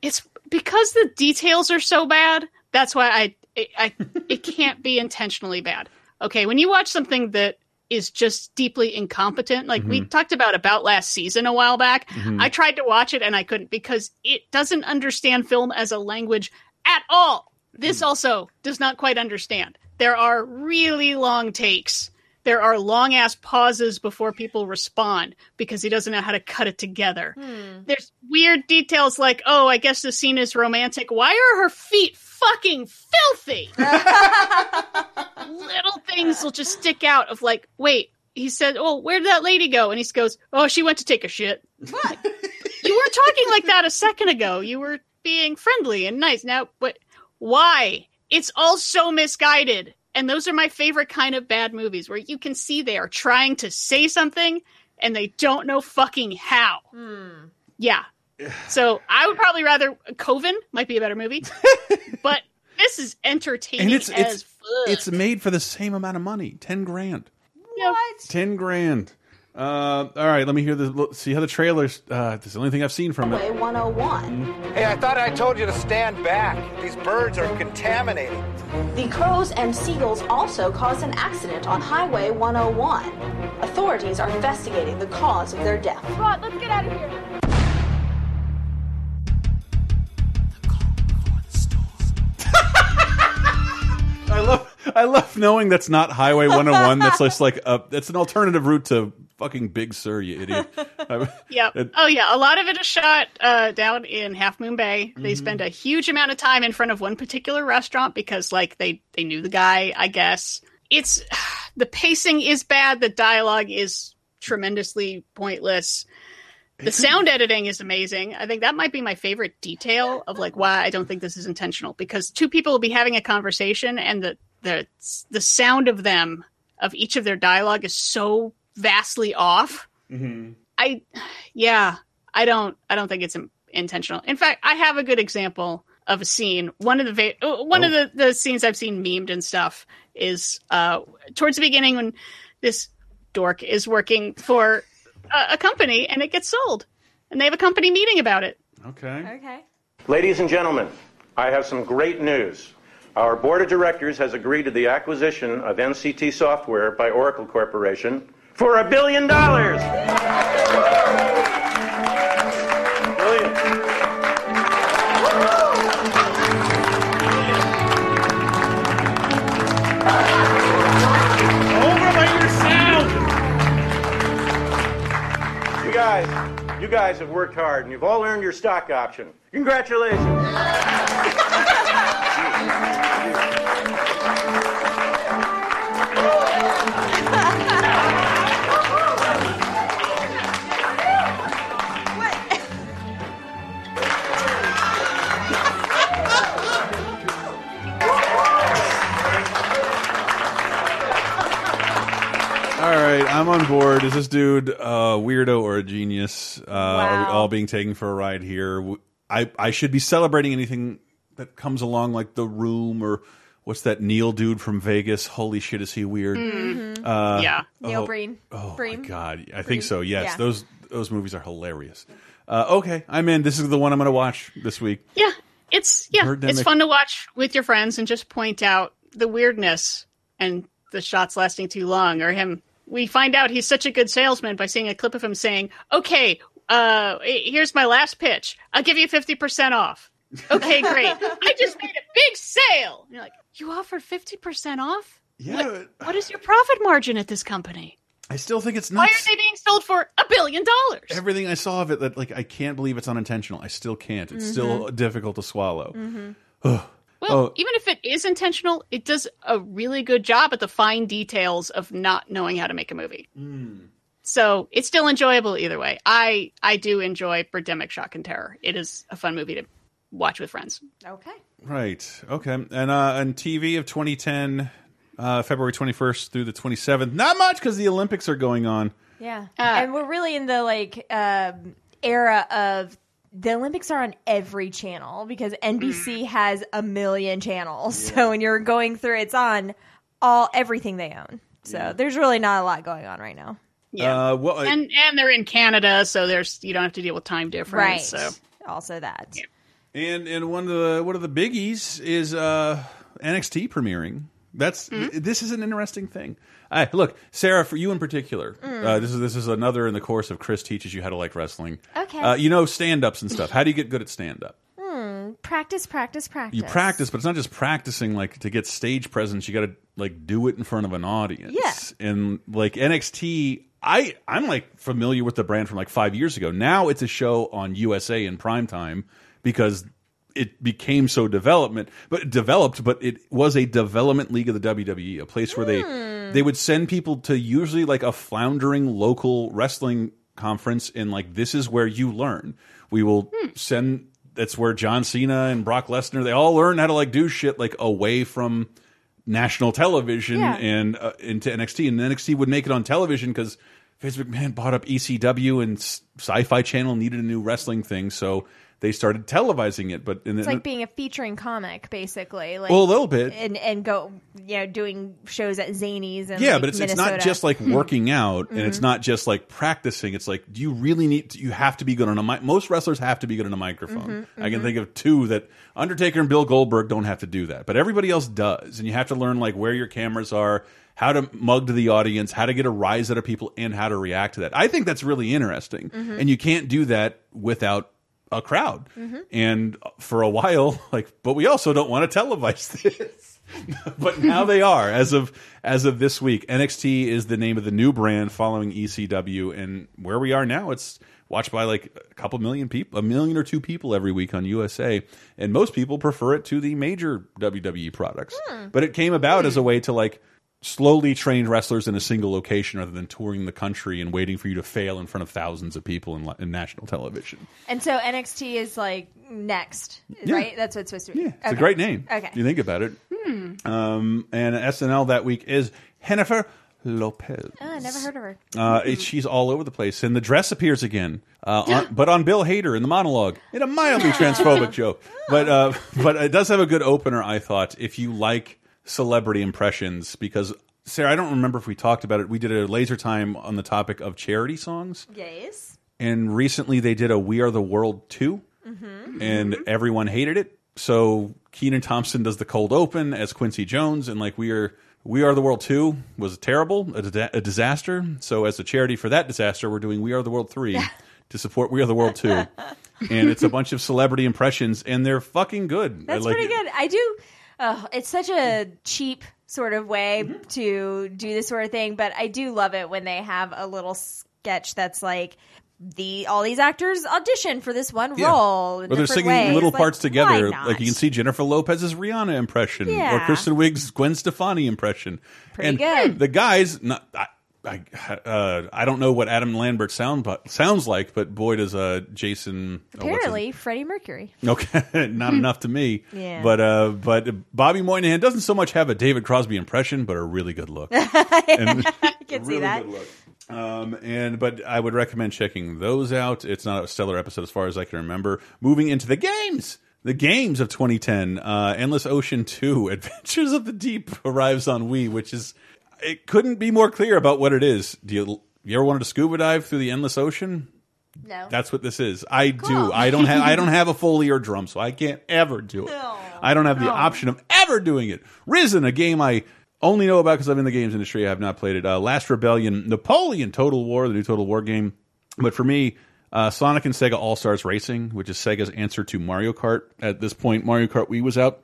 it's because the details are so bad. That's why I, it, I, it can't be intentionally bad. Okay, when you watch something that is just deeply incompetent, like we Mhm. talked about about last season a while back, Mhm. I tried to watch it and I couldn't because it doesn't understand film as a language at all. This also does not quite understand. There are really long takes. There are long ass pauses before people respond because he doesn't know how to cut it together. There's weird details like, oh, I guess the scene is romantic. Why are her feet fucking filthy? Little things will just stick out of like, wait, he said, oh, where did that lady go? And he goes, oh, she went to take a shit. What? you were talking like that a second ago. You were being friendly and nice. Now, but Why? It's all so misguided. And those are my favorite kind of bad movies where you can see they are trying to say something and they don't know fucking how. Hmm. Yeah. So I would probably rather Coven might be a better movie, but this is entertaining And it's as it's fuck. it's made for the same amount of money, ten grand. What? Ten grand. Uh, all right, let me hear the see how the trailers. Uh, this is the only thing I've seen from Highway it. 101. Hey, I thought I told you to stand back. These birds are contaminating. The crows and seagulls also caused an accident on Highway 101. Authorities are investigating the cause of their death. Rod, let's get out of here. I love I love knowing that's not Highway 101. that's just like a that's an alternative route to fucking Big Sur, you idiot. It- oh yeah, a lot of it is shot uh, down in Half Moon Bay. They Mhm. spend a huge amount of time in front of one particular restaurant because like they they knew the guy, I guess. It's the pacing is bad, the dialogue is tremendously pointless. The sound editing is amazing. I think that might be my favorite detail of like why I don't think this is intentional because two people will be having a conversation and the the the sound of them of each of their dialogue is so vastly off. I, yeah, I don't, I don't think it's in- intentional. In fact, I have a good example of a scene. One of the va- uh, one of the the scenes I've seen memed and stuff is uh towards the beginning when this dork is working for a, a company and it gets sold, and they have a company meeting about it. Okay. Okay. Ladies and gentlemen, I have some great news. Our board of directors has agreed to the acquisition of NCT Software by Oracle Corporation for a billion dollars. Guys have worked hard and you've all earned your stock option. Congratulations. Board. Is this dude a weirdo or a genius? Uh, Are we Wow. all being taken for a ride here? W- I I should be celebrating anything that comes along, like The Room or what's that Neil dude from Vegas? Holy shit, is he weird? Mhm. Uh, Yeah. Neil oh, Breen. Oh Breen. my god, I Breen. think so. Yes, Yeah. those those movies are hilarious. Uh, okay, I'm in. This is the one I'm going to watch this week. Yeah, it's yeah, Birdemic. it's fun to watch with your friends and just point out the weirdness and the shots lasting too long or him. We find out he's such a good salesman by seeing a clip of him saying, "Okay, uh, here's my last pitch. I'll give you fifty percent off." Okay, great. I just made a big sale. And you're like, you offered fifty percent off? Yeah. What, what is your profit margin at this company? I still think it's nice. Why are they being sold for a billion dollars? Everything I saw of it, that like I can't believe it's unintentional. I still can't. It's still difficult to swallow. Mhm. Ugh. Well, Oh. even if it is intentional, it does a really good job at the fine details of not knowing how to make a movie. So it's still enjoyable either way. I I do enjoy Birdemic Shock and Terror. It is a fun movie to watch with friends. Okay. Right. Okay. And uh, on TV of 2010, uh, February 21st through the 27th. Not much because the Olympics are going on. Yeah. and we're really in the like um, era of the Olympics are on every channel because NBC has a million channels. So when you're going through, it's on all everything they own. So there's really not a lot going on right now. Yeah. Uh, well, I- and and they're in Canada, so there's you don't have to deal with time difference. Right. So Also that. And and one of the one of the biggies is uh, NXT premiering. That's this is an interesting thing. Uh, look, Sarah, for you in particular, Mm. uh, this is this is another in the course of Chris teaches you how to like wrestling. Okay. Uh, you know stand ups and stuff. How do you get good at stand up? Hmm. Practice, practice, practice. You practice, but it's not just practicing. Like to get stage presence, you got to like do it in front of an audience. Yeah. And like NXT, I I'm like familiar with the brand from like five years ago. Now it's a show on USA in primetime because it became so development, but developed. But it was a development league of the WWE, a place where they they would send people to usually like a floundering local wrestling conference, and like this is where you learn. We will send. That's where John Cena and Brock Lesnar they all learn how to like do shit like away from national television Yeah. and uh, into NXT, and NXT would make it on television because Vince McMahon bought up ECW and Sci-Fi Channel needed a new wrestling thing, so they started televising it. But in It's the, like being a featuring comic, basically. Like, Well, a little bit. and and go, you know, doing shows at Zanies and yeah, like, but it's it's not just like working out, and it's Mhm. not just like practicing. It's like, do you really need? You have to be good on a mic. Most wrestlers have to be good on a microphone. Mhm, I can mhm. think of two that Undertaker and Bill Goldberg don't have to do that, but everybody else does, and you have to learn like where your cameras are, how to mug to the audience, how to get a rise out of people, and how to react to that. I think that's really interesting, Mhm. and you can't do that without a crowd. Mhm. And for a while, like, but we also don't want to televise this but now they are as of as of this week. NXT is the name of the new brand following ECW, and where we are now, it's watched by like a couple million people, a million or two people every week on USA, and most people prefer it to the major WWE products. But it came about as a way to like slowly trained wrestlers in a single location rather than touring the country and waiting for you to fail in front of thousands of people in, in national television. And so NXT is like next, Yeah. right? That's what it's supposed to be. Yeah, It's a great name. Okay. You think about it. Um, and SNL that week is Jennifer Lopez. Oh, I never heard of her. Uh, it- she's all over the place, and the dress appears again, uh, on, but on Bill Hader in the monologue in a mildly transphobic joke. But uh, but it does have a good opener, I thought. If you like celebrity impressions, because Sarah, I don't remember if we talked about it. We did a laser time on the topic of charity songs, Yes. and recently they did a "We Are the World" two Mm-hmm. and everyone hated it. So Kenan Thompson does the cold open as Quincy Jones, and like we are, we are the world two was terrible, a, a disaster. So as a charity for that disaster, we're doing We Are the World three to support We Are the World two, and it's a bunch of celebrity impressions, and they're fucking good. That's like pretty it. good. I do. Uh, it's such a cheap sort of way Mm-hmm. to do this sort of thing, but I do love it when they have a little sketch that's like the all these actors audition for this one Yeah. role. In Or they're different singing ways. little Like, parts together. Like you can see Jennifer Lopez's Rihanna impression or Kristen Wiig's Gwen Stefani impression. Pretty and good. The guys, not, I, uh, I don't know what Adam Lambert sound but sounds like, but boy does uh, Jason. oh, Apparently, Freddie Mercury. Okay, not enough to me. Yeah. But uh, but Bobby Moynihan doesn't so much have a David Crosby impression, but a really good look. And- I can see really that. good look. Um, and but I would recommend checking those out. It's not a stellar episode as far as I can remember. Moving into the games. The games of 2010, uh, Endless Ocean 2, Adventures of the Deep arrives on Wii, which is, it couldn't be more clear about what it is. Do you, you ever wanted to scuba dive through the Endless Ocean? No. That's what this is. I do. I don't have. I don't have a full eardrum, so I can't ever do it. I don't have the option of ever doing it. Risen, a game I only know about because I'm in the games industry. I have not played it. Uh, Last Rebellion, Napoleon, Total War, the new Total War game. But for me, uh, Sonic and Sega All Stars Racing, which is Sega's answer to Mario Kart. At this point, Mario Kart Wii was out,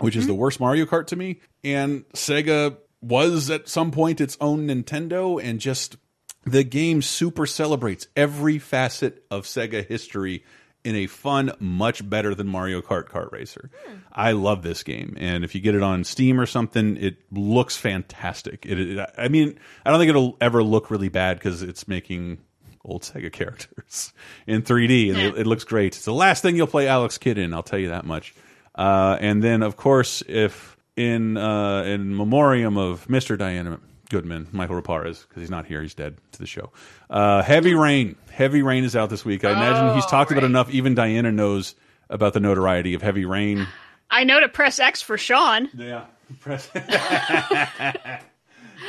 which is the worst Mario Kart to me. And Sega was at some point its own Nintendo, and just the game super celebrates every facet of Sega history in a fun, much better than Mario Kart Kart Racer. I love this game, and if you get it on Steam or something, it looks fantastic. It, it- I mean, I don't think it'll ever look really bad because it's making old Sega characters in 3D, and it, it looks great. It's the last thing you'll play Alex Kidd in, I'll tell you that much. Uh, and then, of course, if in uh, in memoriam of Mr. Diana Goodman, Michael Raparez, because he's not here, he's dead to the show. Uh, Heavy Rain, Heavy Rain is out this week. I imagine he's talked about enough. Even Diana knows about the notoriety of Heavy Rain. I know to press X for Sean. Yeah, press.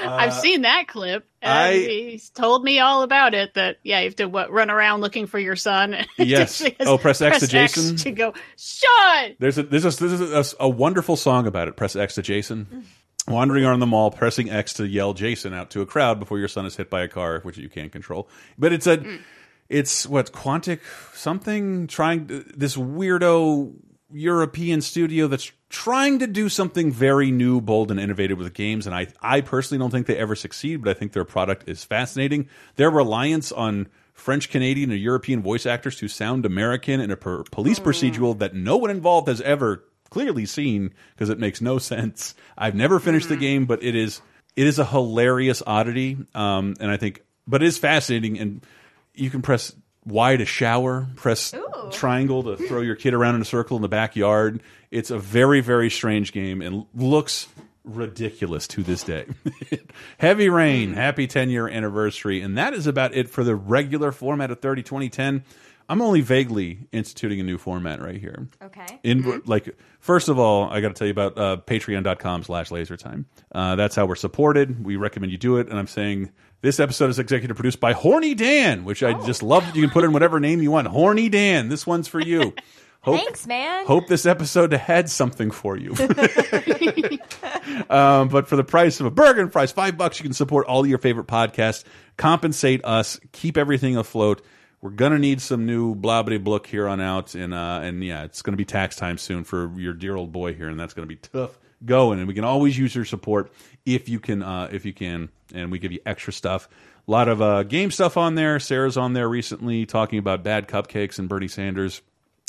I've uh, seen that clip. and I- he's told me all about it. That yeah, you have to what, run around looking for your son. Yes. Oh, press X to Jason? to go. Sean. There's a there's a, there's a, a wonderful song about it. Press X to Jason. Wandering around the mall, pressing X to yell Jason out to a crowd before your son is hit by a car, which you can't control. But it's a, mm. it's what Quantic something trying this weirdo European studio that's trying to do something very new, bold, and innovative with games. And I, I personally don't think they ever succeed, but I think their product is fascinating. Their reliance on French, Canadian, or European voice actors to sound American in a per police procedural that no one involved has ever clearly seen because it makes no sense. I've never finished the game, but it is it is a hilarious oddity, um, and I think, but it is fascinating. And you can press Y to shower, press triangle to throw your kid around in a circle in the backyard. It's a very very strange game and looks ridiculous to this day. Heavy Rain, happy 10 year anniversary. And that is about it for the regular format of 30 2010. I'm only vaguely instituting a new format right here. Okay. In like, first of all, I got to tell you about uh, Patreon.com slash LaserTime. Uh, that's how we're supported. We recommend you do it. And I'm saying this episode is executive produced by Horny Dan, which I just love. that You can put in whatever name you want. Horny Dan. This one's for you. Hope, Thanks, man. Hope this episode had something for you. um, but for the price of a burger and fries, five bucks, you can support all your favorite podcasts, compensate us, keep everything afloat. We're gonna need some new blah blah here on out, and uh, and yeah, it's gonna be tax time soon for your dear old boy here, and that's gonna be tough going. And we can always use your support if you can, uh, if you can, and we give you extra stuff. A lot of uh, game stuff on there. Sarah's on there recently talking about bad cupcakes and Bernie Sanders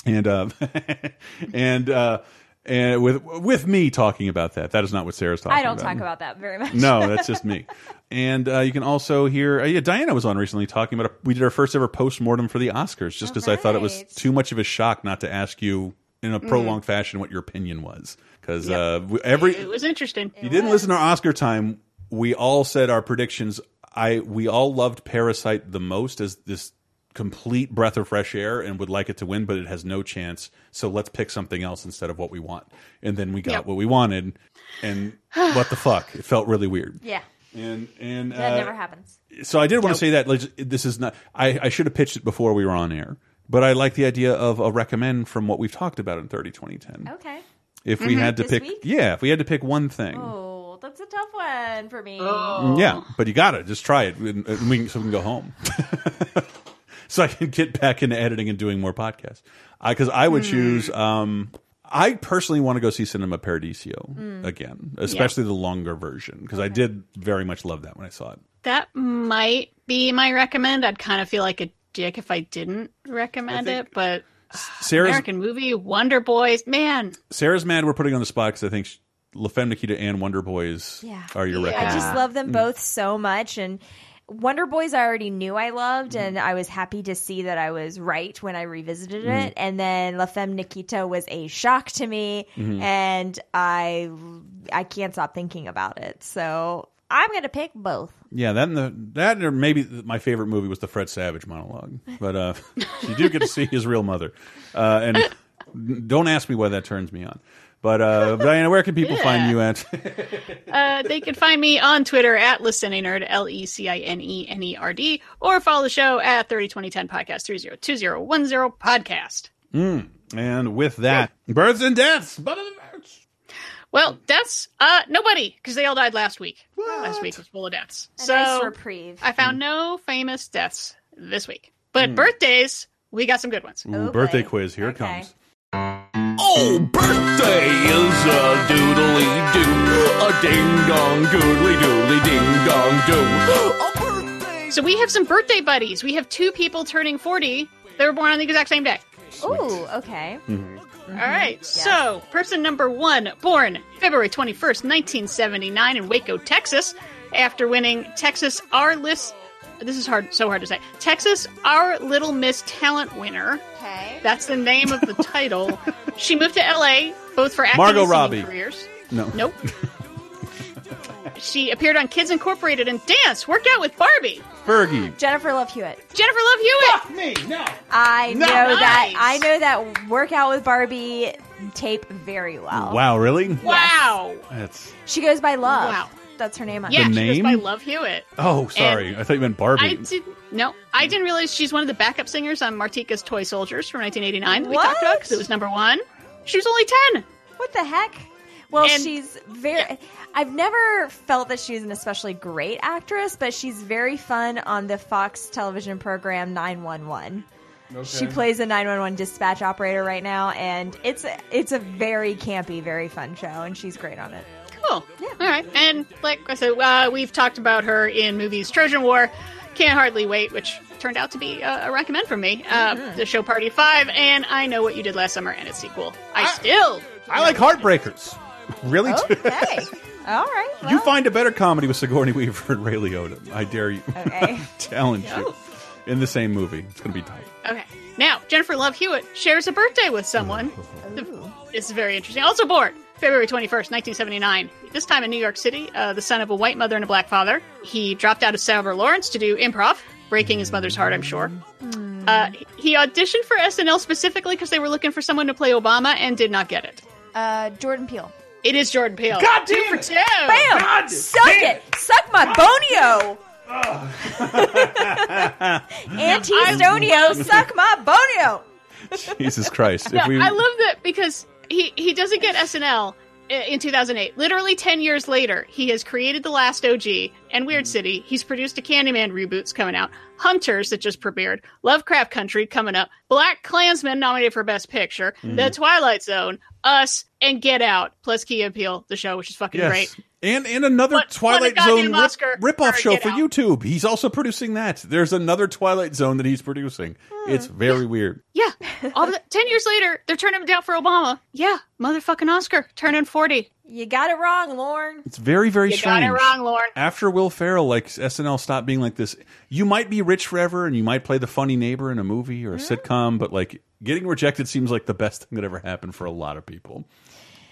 and uh, and uh, and with with me talking about that. That is not what Sarah's talking I don't about. talk about that very much. No, that's just me. And uh, you can also hear, uh, yeah, Diana was on recently talking about. A, we did our first ever post mortem for the Oscars, just because I thought it was too much of a shock not to ask you in a prolonged fashion what your opinion was, because uh, every It was interesting. you didn't listen to our Oscar time. We all said our predictions. I we all loved Parasite the most as this complete breath of fresh air and would like it to win, but it has no chance. So let's pick something else instead of what we want. And then we got Yep. what we wanted. And what the fuck? It felt really weird. Yeah. And and That uh, never happens. So I did want Nope. to say that like, this is not. I, I should have pitched it before we were on air, but I like the idea of a recommend from what we've talked about in 30 2010. Okay. If we Mhm. had to This pick, week? yeah, if we had to pick one thing, Oh, that's a tough one for me. Mm, Yeah, but you got to just try it, and, and we can, so we can go home. so I can get back into editing and doing more podcasts. Because I, would Hmm. choose. Um, I personally want to go see Cinema Paradiso Mm. again, especially the longer version, because I did very much love that when I saw it. That might be my recommend. I'd kind of feel like it dick if I didn't recommend it, but Sarah's American movie, Wonder Boys, man. Sarah's mad we're putting on the spot because I think she, La Femme Nikita and Wonder Boys Yeah. are your I just love them Mm. both so much and Wonder Boys I already knew I loved Mm-hmm. and I was happy to see that I was right when I revisited Mhm. it and then La Femme Nikita was a shock to me Mhm. and I I can't stop thinking about it. So I'm going to pick both. Yeah, that and the that or maybe my favorite movie was the Fred Savage monologue. But uh, you do get to see his real mother, uh, and don't ask me why that turns me on. But uh, Diana, where can people find you at? Uh, they can find me on Twitter at LeCineNerd, L E C I N E N E R D, or follow the show at 302010 Podcast, 302010 Podcast. Mm. And with that, births and deaths. But Well, deaths, uh, nobody, because they all died last week. Last week was full of deaths. A so nice reprieve. I found no famous deaths this week. But Mm. birthdays, we got some good ones. Ooh, birthday quiz. Here it comes. Oh, birthday is a doodly doo, a ding dong goodly doodly ding dong doo. So we have some birthday buddies. We have two people turning 40. They were born on the exact same day. Ooh, okay. Mm-hmm. All right. Mm-hmm. So, person number one, born February 21st, 1979, in Waco, Texas, after winning Texas Our List. This is hard, so hard to say. Texas Our Little Miss Talent Winner. Okay. That's the name of the title. she moved to LA, both for acting Margot and singing Robbie. careers. No. Nope. she appeared on Kids Incorporated and Dance, worked out with Barbie. Fergie. Jennifer Love Hewitt. Jennifer Love Hewitt. Fuck me, no. I No. know that I know that workout with Barbie tape very well. Wow, really? Wow. That's. She goes by Love. Wow. That's her name on Yeah, The she goes by Love Hewitt. Oh, sorry. I thought you meant Barbie. I did no, I didn't realize she's one of the backup singers on Martika's Toy Soldiers from 1989 that we talked about because it was number one. She was only ten. What the heck? Well, And- she's very. I've never felt that she's an especially great actress, but she's very fun on the Fox television program 911. She plays a 911 dispatch operator right now, and it's a, it's a very campy, very fun show, and she's great on it. Cool. Yeah. All right. And like I said, uh, we've talked about her in movies Trojan War, Can't Hardly Wait, which turned out to be a, a recommend from me. Uh, Mm-hmm. The show Party Five, and I Know What You Did Last Summer and its sequel. I still. I like Heartbreakers. Really? Okay. All right. you find a better comedy with Sigourney Weaver and Ray Liotta. I dare you. Okay. Challenge you. In the same movie. It's going to be tight. Okay. Now, Jennifer Love Hewitt shares a birthday with someone. This is very interesting. Also born February 21st, 1979. This time in New York City, uh, the son of a white mother and a black father. He dropped out of Sarah Lawrence to do improv, breaking his mother's heart, I'm sure. Uh, he auditioned for SNL specifically because they were looking for someone to play Obama and did not get it. Uh, Jordan Peele. It is Jordan Peele. God two damn for it. two. Bam! Suck it! Suck my bonio! Auntie Stonio, suck my bonio! Jesus Christ. No, we, I love that because he he doesn't get SNL i- in 2008. Literally 10 years later, he has created The Last OG and Weird City. He's produced a Candyman reboots coming out, Hunters that just premiered, Lovecraft Country coming up, Black Klansman nominated for Best Picture, Mhm. The Twilight Zone, Us, and Get Out, plus Key and Peele, the show, which is fucking yes. great. And and another What- Twilight what Zone rip, ripoff show for Out. YouTube. He's also producing that. There's another Twilight Zone that he's producing. Hmm. It's very weird. Yeah. All the, 10 years later, they're turning him down for Obama. Yeah. Motherfucking Oscar, turning 40. You got it wrong, Lorne. It's very very You strange. You got it wrong, Lorne. After Will Ferrell, like SNL stopped being like this. You might be rich forever, and you might play the funny neighbor in a movie or a sitcom, but like getting rejected seems like the best thing that ever happened for a lot of people.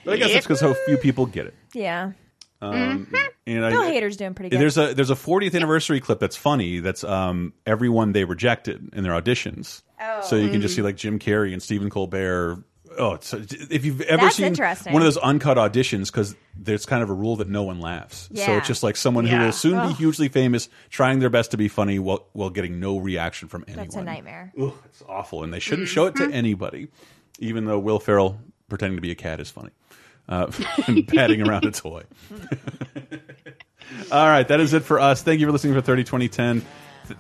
But I guess it's because so few people get it. Yeah. Um, Mm-hmm. and I- Bill Hader's doing pretty good. There's a there's a 40th anniversary clip that's funny. That's um everyone they rejected in their auditions. Oh. So you can just see like Jim Carrey and Stephen Colbert. Oh, if you've ever That's seen one of those uncut auditions, because there's kind of a rule that no one laughs. Yeah. So it's just like someone who will soon be hugely famous, trying their best to be funny while while getting no reaction from anyone. That's a nightmare. Ugh, it's awful, and they shouldn't show it to anybody, even though Will Ferrell pretending to be a cat is funny, uh, and patting around a toy. All right, that is it for us. Thank you for listening for 30 2010.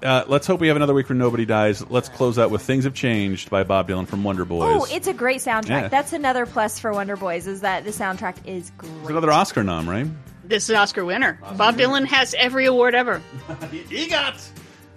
Uh, let's hope we have another week where nobody dies. Let's close out with "Things Have Changed" by Bob Dylan from Wonder Boys. Oh, it's a great soundtrack. Yeah. That's another plus for Wonder Boys is that the soundtrack is great. It's another Oscar nom, right? This is Oscar winner. Bob Dylan has every award ever. he got.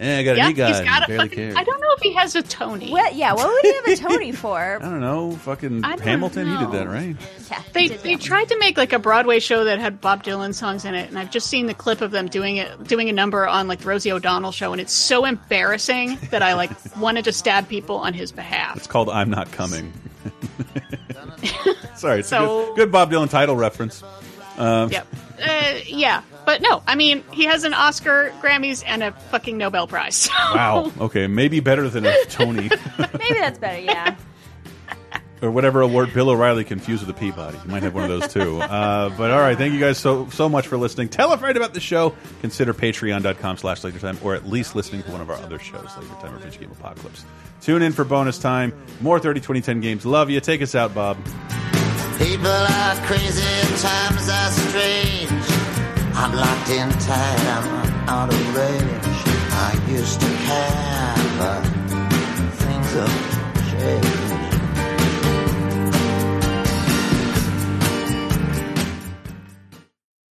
Eh, I got an yeah, EGOT. he's got a barely fucking, care. I don't know if he has a Tony. What? Yeah, what would he have a Tony for? I don't know. Fucking don't Hamilton, he did that, right? Yeah, They they tried to make like a Broadway show that had Bob Dylan songs in it, and I've just seen the clip of them doing it, doing a number on like the Rosie O'Donnell show, and it's so embarrassing that I like wanted to stab people on his behalf. It's called I'm Not Coming. Sorry, it's a So- good, good Bob Dylan title reference. Um, Yep. Uh, yeah, but no, I mean he has an Oscar, Grammys, and a fucking Nobel Prize. Wow. Okay, maybe better than a Tony Maybe that's better. Yeah. or whatever award Bill O'Reilly confused with a Peabody. You might have one of those too. Uh, but all right, thank you guys so so much for listening. Tell a friend about the show. Consider patreon.com slash laser time or at least listening to one of our other shows, Laser Time or Video Game Apocalypse. Tune in for bonus time. More 30 2010 games. Love you. Take us out, Bob. People are crazy, times are strange. I'm locked in tight, I'm out of range. I used to care, but uh, things have changed.